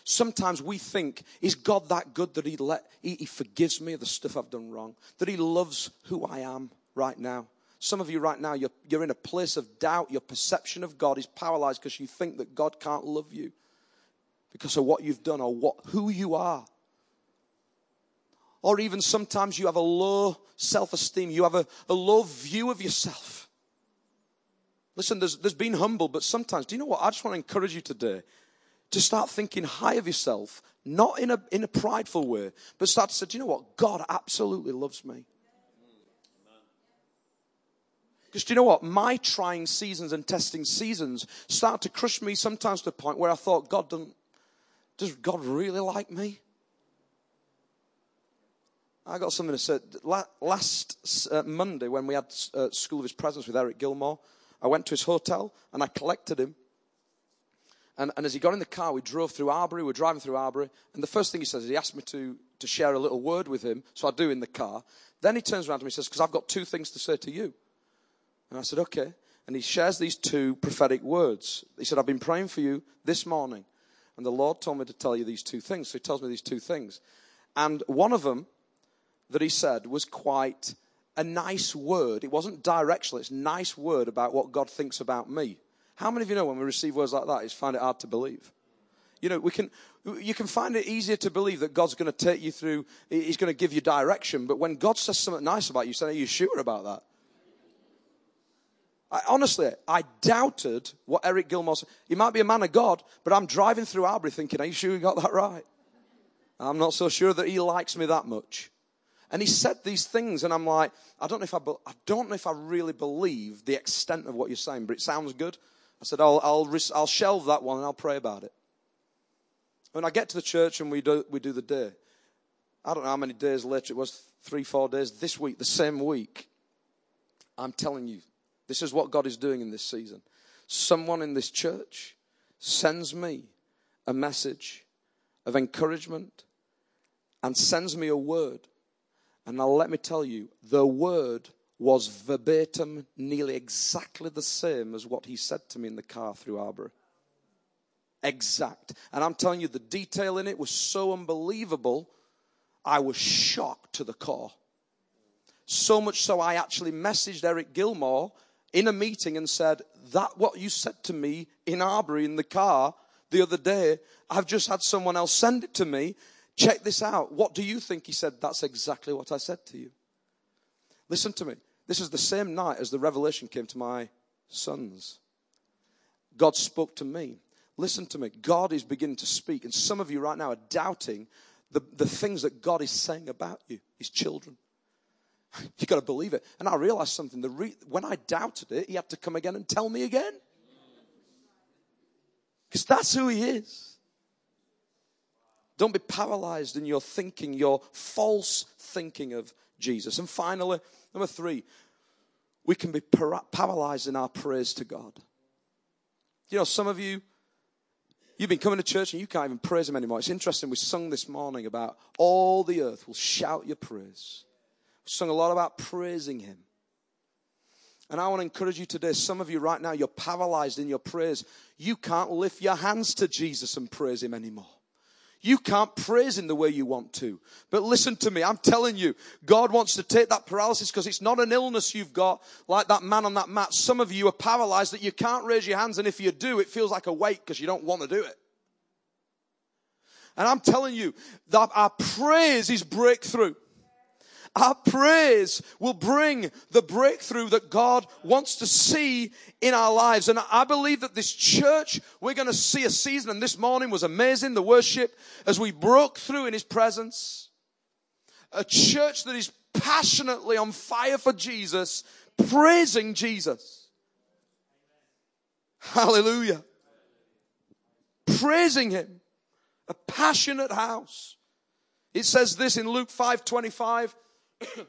Sometimes we think, is God that good that he, let, he, he forgives me of the stuff I've done wrong? That he loves who I am right now? Some of you right now, you're, you're in a place of doubt. Your perception of God is paralyzed because you think that God can't love you because of what you've done or what, who you are. Or even sometimes you have a low self esteem, you have a, a low view of yourself. Listen, there's, there's been humble, but sometimes, do you know what? I just want to encourage you today to start thinking high of yourself, not in a, in a prideful way, but start to say, do you know what? God absolutely loves me. Because do you know what? My trying seasons and testing seasons start to crush me sometimes to the point where I thought, God doesn't, does God really like me? I got something to say. Last uh, Monday, when we had uh, School of His Presence with Eric Gilmour, I went to his hotel and I collected him and, and as he got in the car, we drove through Arbury. We were driving through Arbury. And the first thing he says is he asked me to, to share a little word with him. So I do in the car. Then he turns around to me and says, Because I've got two things to say to you. And I said, Okay. And he shares these two prophetic words. He said, I've been praying for you this morning. And the Lord told me to tell you these two things. So he tells me these two things. And one of them that he said was quite a nice word. It wasn't directional, it's a nice word about what God thinks about me. How many of you know when we receive words like that, it's find it hard to believe? You know, we can, you can find it easier to believe that God's going to take you through, He's going to give you direction. But when God says something nice about you, say, Are you sure about that? I, honestly, I doubted what Eric Gilmour said. He might be a man of God, but I'm driving through Arbury thinking, Are you sure you got that right? I'm not so sure that he likes me that much. And he said these things, and I'm like, I don't know if I, I don't know if I really believe the extent of what you're saying, but it sounds good. I said, I'll, I'll, I'll shelve that one and I'll pray about it. When I get to the church and we do, we do the day, I don't know how many days later it was, three, four days, this week, the same week, I'm telling you, this is what God is doing in this season. Someone in this church sends me a message of encouragement and sends me a word. And now let me tell you, the word was verbatim, nearly exactly the same as what he said to me in the car through Arbury. Exact. And I'm telling you, the detail in it was so unbelievable, I was shocked to the core. So much so, I actually messaged Eric Gilmour in a meeting and said, That what you said to me in Arbury in the car the other day, I've just had someone else send it to me. Check this out. What do you think? He said, That's exactly what I said to you. Listen to me. This is the same night as the revelation came to my sons. God spoke to me. Listen to me. God is beginning to speak. And some of you right now are doubting the, the things that God is saying about you, his children. [laughs] You've got to believe it. And I realized something. Re- when I doubted it, he had to come again and tell me again. Because that's who he is. Don't be paralyzed in your thinking, your false thinking of Jesus. And finally, number three, we can be paralyzed in our prayers to God. You know, some of you, you've been coming to church and you can't even praise Him anymore. It's interesting, we sung this morning about all the earth will shout your praise. We sung a lot about praising Him. And I want to encourage you today. Some of you right now, you're paralyzed in your prayers. You can't lift your hands to Jesus and praise Him anymore. You can't praise him the way you want to. But listen to me. I'm telling you, God wants to take that paralysis because it's not an illness you've got like that man on that mat. Some of you are paralyzed that you can't raise your hands. And if you do, it feels like a weight because you don't want to do it. And I'm telling you that our praise is breakthrough. Our praise will bring the breakthrough that God wants to see in our lives. And I believe that this church, we're going to see a season, and this morning was amazing, the worship, as we broke through in His presence. A church that is passionately on fire for Jesus, praising Jesus. Hallelujah. Praising Him. A passionate house. It says this in Luke 5:25. [coughs]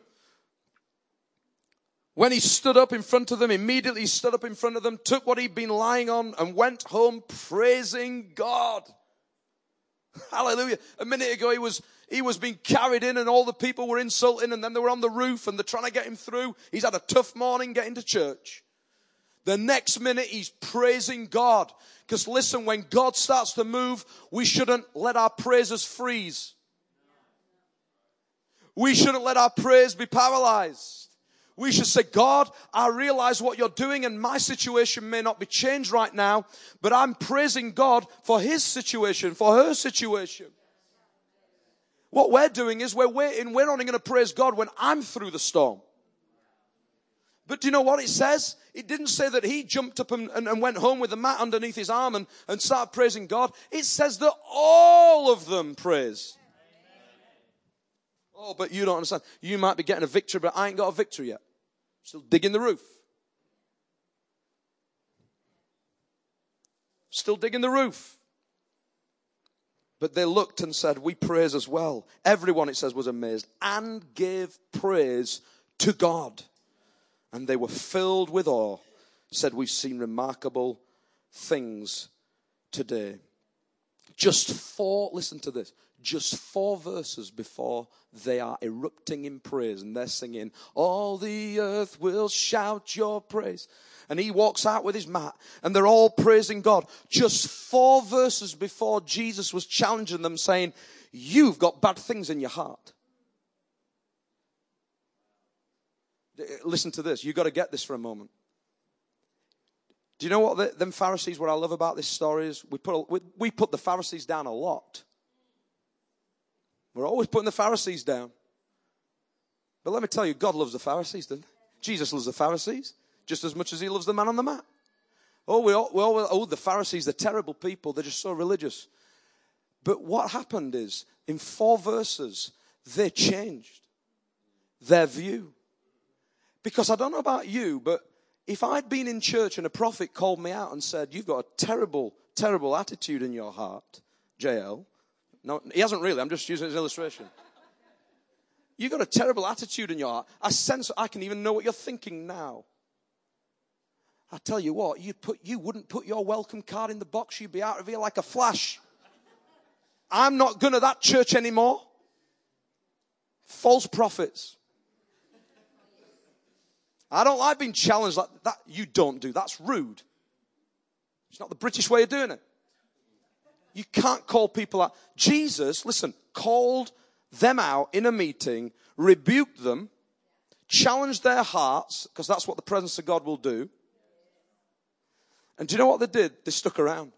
when he stood up in front of them, immediately stood up in front of them, took what he'd been lying on, and went home praising God. [laughs] Hallelujah. A minute ago he was he was being carried in and all the people were insulting and then they were on the roof and they're trying to get him through. He's had a tough morning getting to church. The next minute he's praising God. Because listen, when God starts to move, we shouldn't let our praises freeze. We shouldn't let our prayers be paralyzed. We should say, God, I realize what you're doing and my situation may not be changed right now, but I'm praising God for his situation, for her situation. What we're doing is we're waiting, we're only going to praise God when I'm through the storm. But do you know what it says? It didn't say that he jumped up and, and, and, went home with the mat underneath his arm and, and started praising God. It says that all of them praise. Oh, but you don't understand. You might be getting a victory, but I ain't got a victory yet. Still digging the roof. Still digging the roof. But they looked and said, We praise as well. Everyone, it says, was amazed and gave praise to God and they were filled with awe, said, We've seen remarkable things today. Just four, listen to this, just four verses before they are erupting in praise and they're singing, All the earth will shout your praise. And he walks out with his mat and they're all praising God. Just four verses before Jesus was challenging them saying, You've got bad things in your heart. Listen to this. You've got to get this for a moment. Do you know what the, them Pharisees, what I love about this story is we put, we, we put the Pharisees down a lot. We're always putting the Pharisees down. But let me tell you, God loves the Pharisees, doesn't he? Jesus loves the Pharisees just as much as he loves the man on the mat. Oh, we all, we all oh, the Pharisees, they're terrible people. They're just so religious. But what happened is, in four verses, they changed their view. Because I don't know about you, but if I'd been in church and a prophet called me out and said, You've got a terrible, terrible attitude in your heart, JL. No, he hasn't really, I'm just using it as an illustration. You've got a terrible attitude in your heart. I sense I can even know what you're thinking now. I tell you what, you put you wouldn't put your welcome card in the box, you'd be out of here like a flash. I'm not going to that church anymore. False prophets. I don't like being challenged like that. You don't do. That's rude. It's not the British way of doing it. You can't call people out. Jesus, listen, called them out in a meeting, rebuked them, challenged their hearts, because that's what the presence of God will do. And do you know what they did? They stuck around.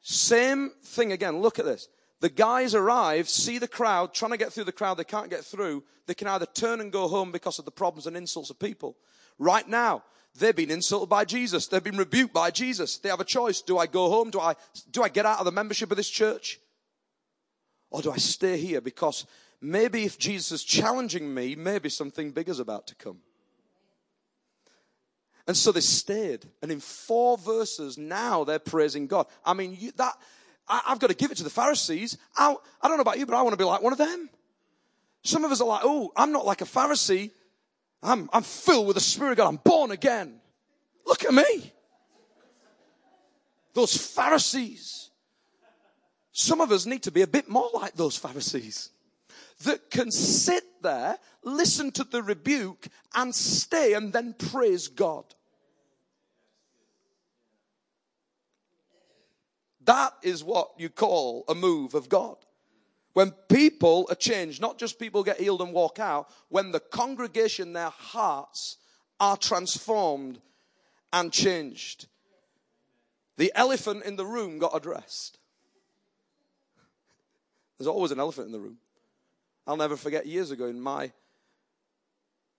Same thing again. Look at this. The guys arrive, see the crowd, trying to get through the crowd, they can't get through. They can either turn and go home because of the problems and insults of people. Right now, they've been insulted by Jesus. They've been rebuked by Jesus. They have a choice. Do I go home? Do I, do I get out of the membership of this church? Or do I stay here? Because maybe if Jesus is challenging me, maybe something big is about to come. And so they stayed. And in four verses, now they're praising God. I mean, you, that, I, have got to give it to the Pharisees. I, I don't know about you, but I want to be like one of them. Some of us are like, oh, I'm not like a Pharisee. I'm, I'm filled with the Spirit of God. I'm born again. Look at me. Those Pharisees. Some of us need to be a bit more like those Pharisees that can sit there, listen to the rebuke, and stay and then praise God. That is what you call a move of God. When people are changed, not just people get healed and walk out, when the congregation, their hearts are transformed and changed. The elephant in the room got addressed. There's always an elephant in the room. I'll never forget years ago in my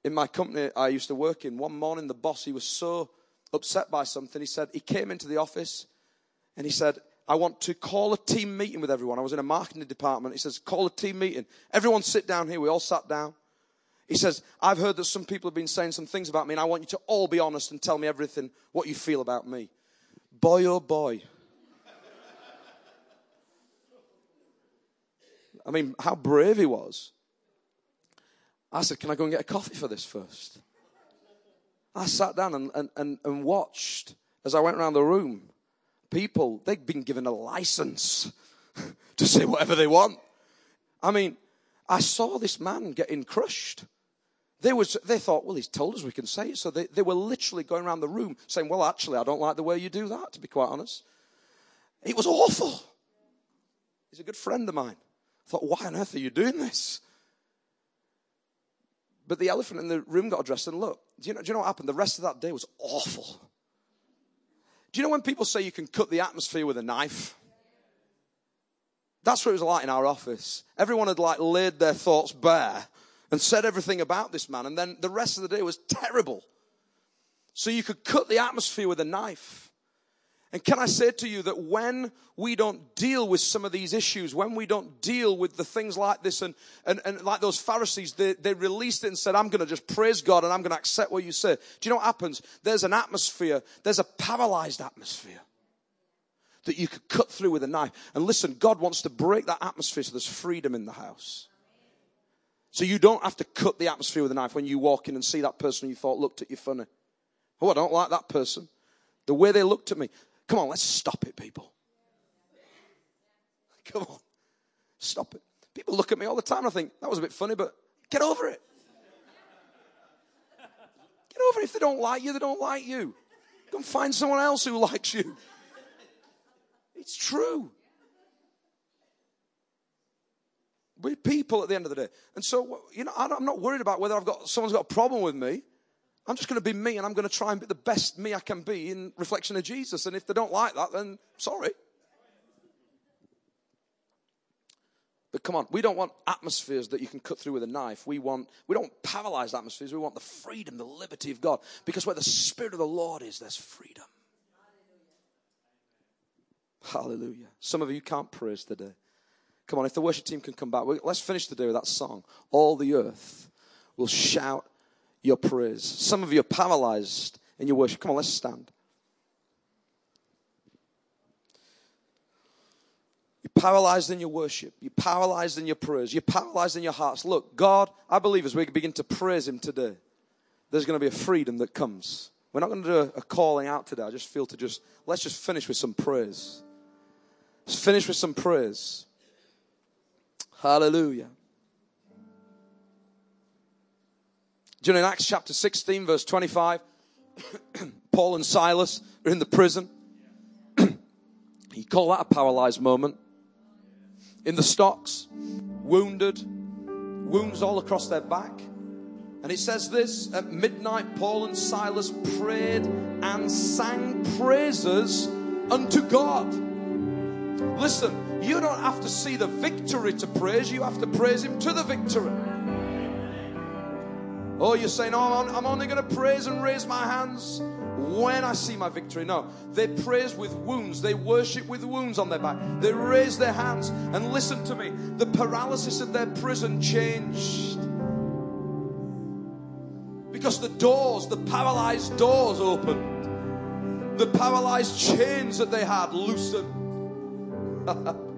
in my company I used to work in, one morning the boss, he was so upset by something. He said, he came into the office and he said, I want to call a team meeting with everyone. I was in a marketing department. He says, call a team meeting. Everyone sit down here. We all sat down. He says, I've heard that some people have been saying some things about me, and I want you to all be honest and tell me everything, what you feel about me. Boy, oh boy. I mean, how brave he was. I said, Can I go and get a coffee for this first? I sat down and, and, and, and watched as I went around the room. People, they'd been given a license [laughs] to say whatever they want. I mean, I saw this man getting crushed. They, was, they thought, well, he's told us we can say it. So they, they were literally going around the room saying, well, actually, I don't like the way you do that, to be quite honest. It was awful. He's a good friend of mine. I thought, why on earth are you doing this? But the elephant in the room got addressed, and look, do you, know, do you know what happened? The rest of that day was awful. Do you know when people say you can cut the atmosphere with a knife? That's what it was like in our office. Everyone had like laid their thoughts bare and said everything about this man, and then the rest of the day was terrible. So you could cut the atmosphere with a knife. And can I say to you that when we don't deal with some of these issues, when we don't deal with the things like this, and, and, and like those Pharisees, they, they released it and said, I'm going to just praise God and I'm going to accept what you say. Do you know what happens? There's an atmosphere, there's a paralyzed atmosphere that you could cut through with a knife. And listen, God wants to break that atmosphere so there's freedom in the house. So you don't have to cut the atmosphere with a knife when you walk in and see that person you thought looked at you funny. Oh, I don't like that person. The way they looked at me. Come on, let's stop it, people. [laughs] Come on, stop it. People look at me all the time and I think, that was a bit funny, but get over it. Get over it. If they don't like you, they don't like you. Go and find someone else who [laughs] likes you. It's true. We're people at the end of the day. And so, you know, I'm not worried about whether I've got, someone's got a problem with me. I'm just going to be me and I'm going to try and be the best me I can be in reflection of Jesus. And if they don't like that, then sorry. But come on, we don't want atmospheres that you can cut through with a knife. We want we don't want paralyze atmospheres. We want the freedom, the liberty of God. Because where the Spirit of the Lord is, there's freedom. Hallelujah. Hallelujah. Some of you can't praise today. Come on, if the worship team can come back, let's finish the day with that song. All the earth will shout your praise. Some of you are paralyzed in your worship. Come on, let's stand. You're paralyzed in your worship. You're paralyzed in your prayers. You're paralyzed in your hearts. Look, God, I believe as we begin to praise Him today, there's going to be a freedom that comes. We're not going to do a, a calling out today. I just feel to just, let's just finish with some praise. Let's finish with some praise. Hallelujah. Do you know in Acts chapter 16, verse 25, [coughs] Paul and Silas are in the prison. [coughs] you call that a paralyzed moment. In the stocks, wounded, wounds all across their back. And it says this at midnight, Paul and Silas prayed and sang praises unto God. Listen, you don't have to see the victory to praise, you have to praise Him to the victory. Oh, you're saying, oh, I'm only going to praise and raise my hands when I see my victory. No, they praise with wounds. They worship with wounds on their back. They raise their hands. And listen to me the paralysis of their prison changed. Because the doors, the paralyzed doors opened. The paralyzed chains that they had loosened. [laughs]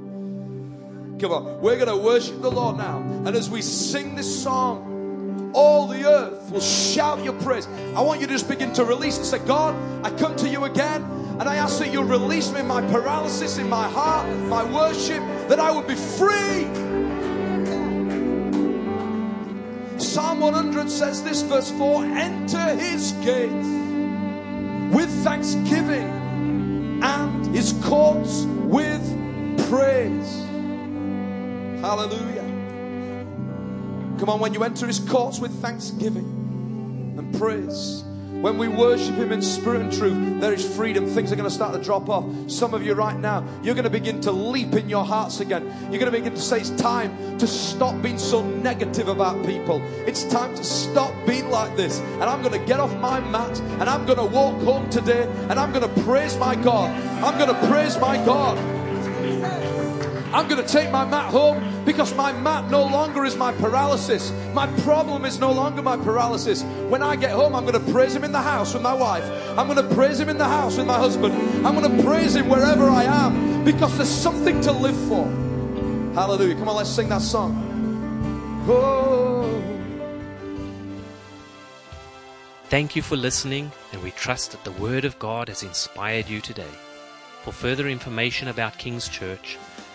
Come on, we're going to worship the Lord now. And as we sing this song, all the earth will shout your praise. I want you to just begin to release and say, God, I come to you again and I ask that you'll release me my paralysis, in my heart, my worship, that I would be free. Psalm 100 says this, verse 4 Enter his gates with thanksgiving and his courts with praise. Hallelujah. Come on, when you enter his courts with thanksgiving and praise, when we worship him in spirit and truth, there is freedom. Things are going to start to drop off. Some of you right now, you're going to begin to leap in your hearts again. You're going to begin to say, It's time to stop being so negative about people. It's time to stop being like this. And I'm going to get off my mat and I'm going to walk home today and I'm going to praise my God. I'm going to praise my God. I'm going to take my mat home because my mat no longer is my paralysis. My problem is no longer my paralysis. When I get home, I'm going to praise Him in the house with my wife. I'm going to praise Him in the house with my husband. I'm going to praise Him wherever I am because there's something to live for. Hallelujah. Come on, let's sing that song. Oh. Thank you for listening, and we trust that the Word of God has inspired you today. For further information about King's Church,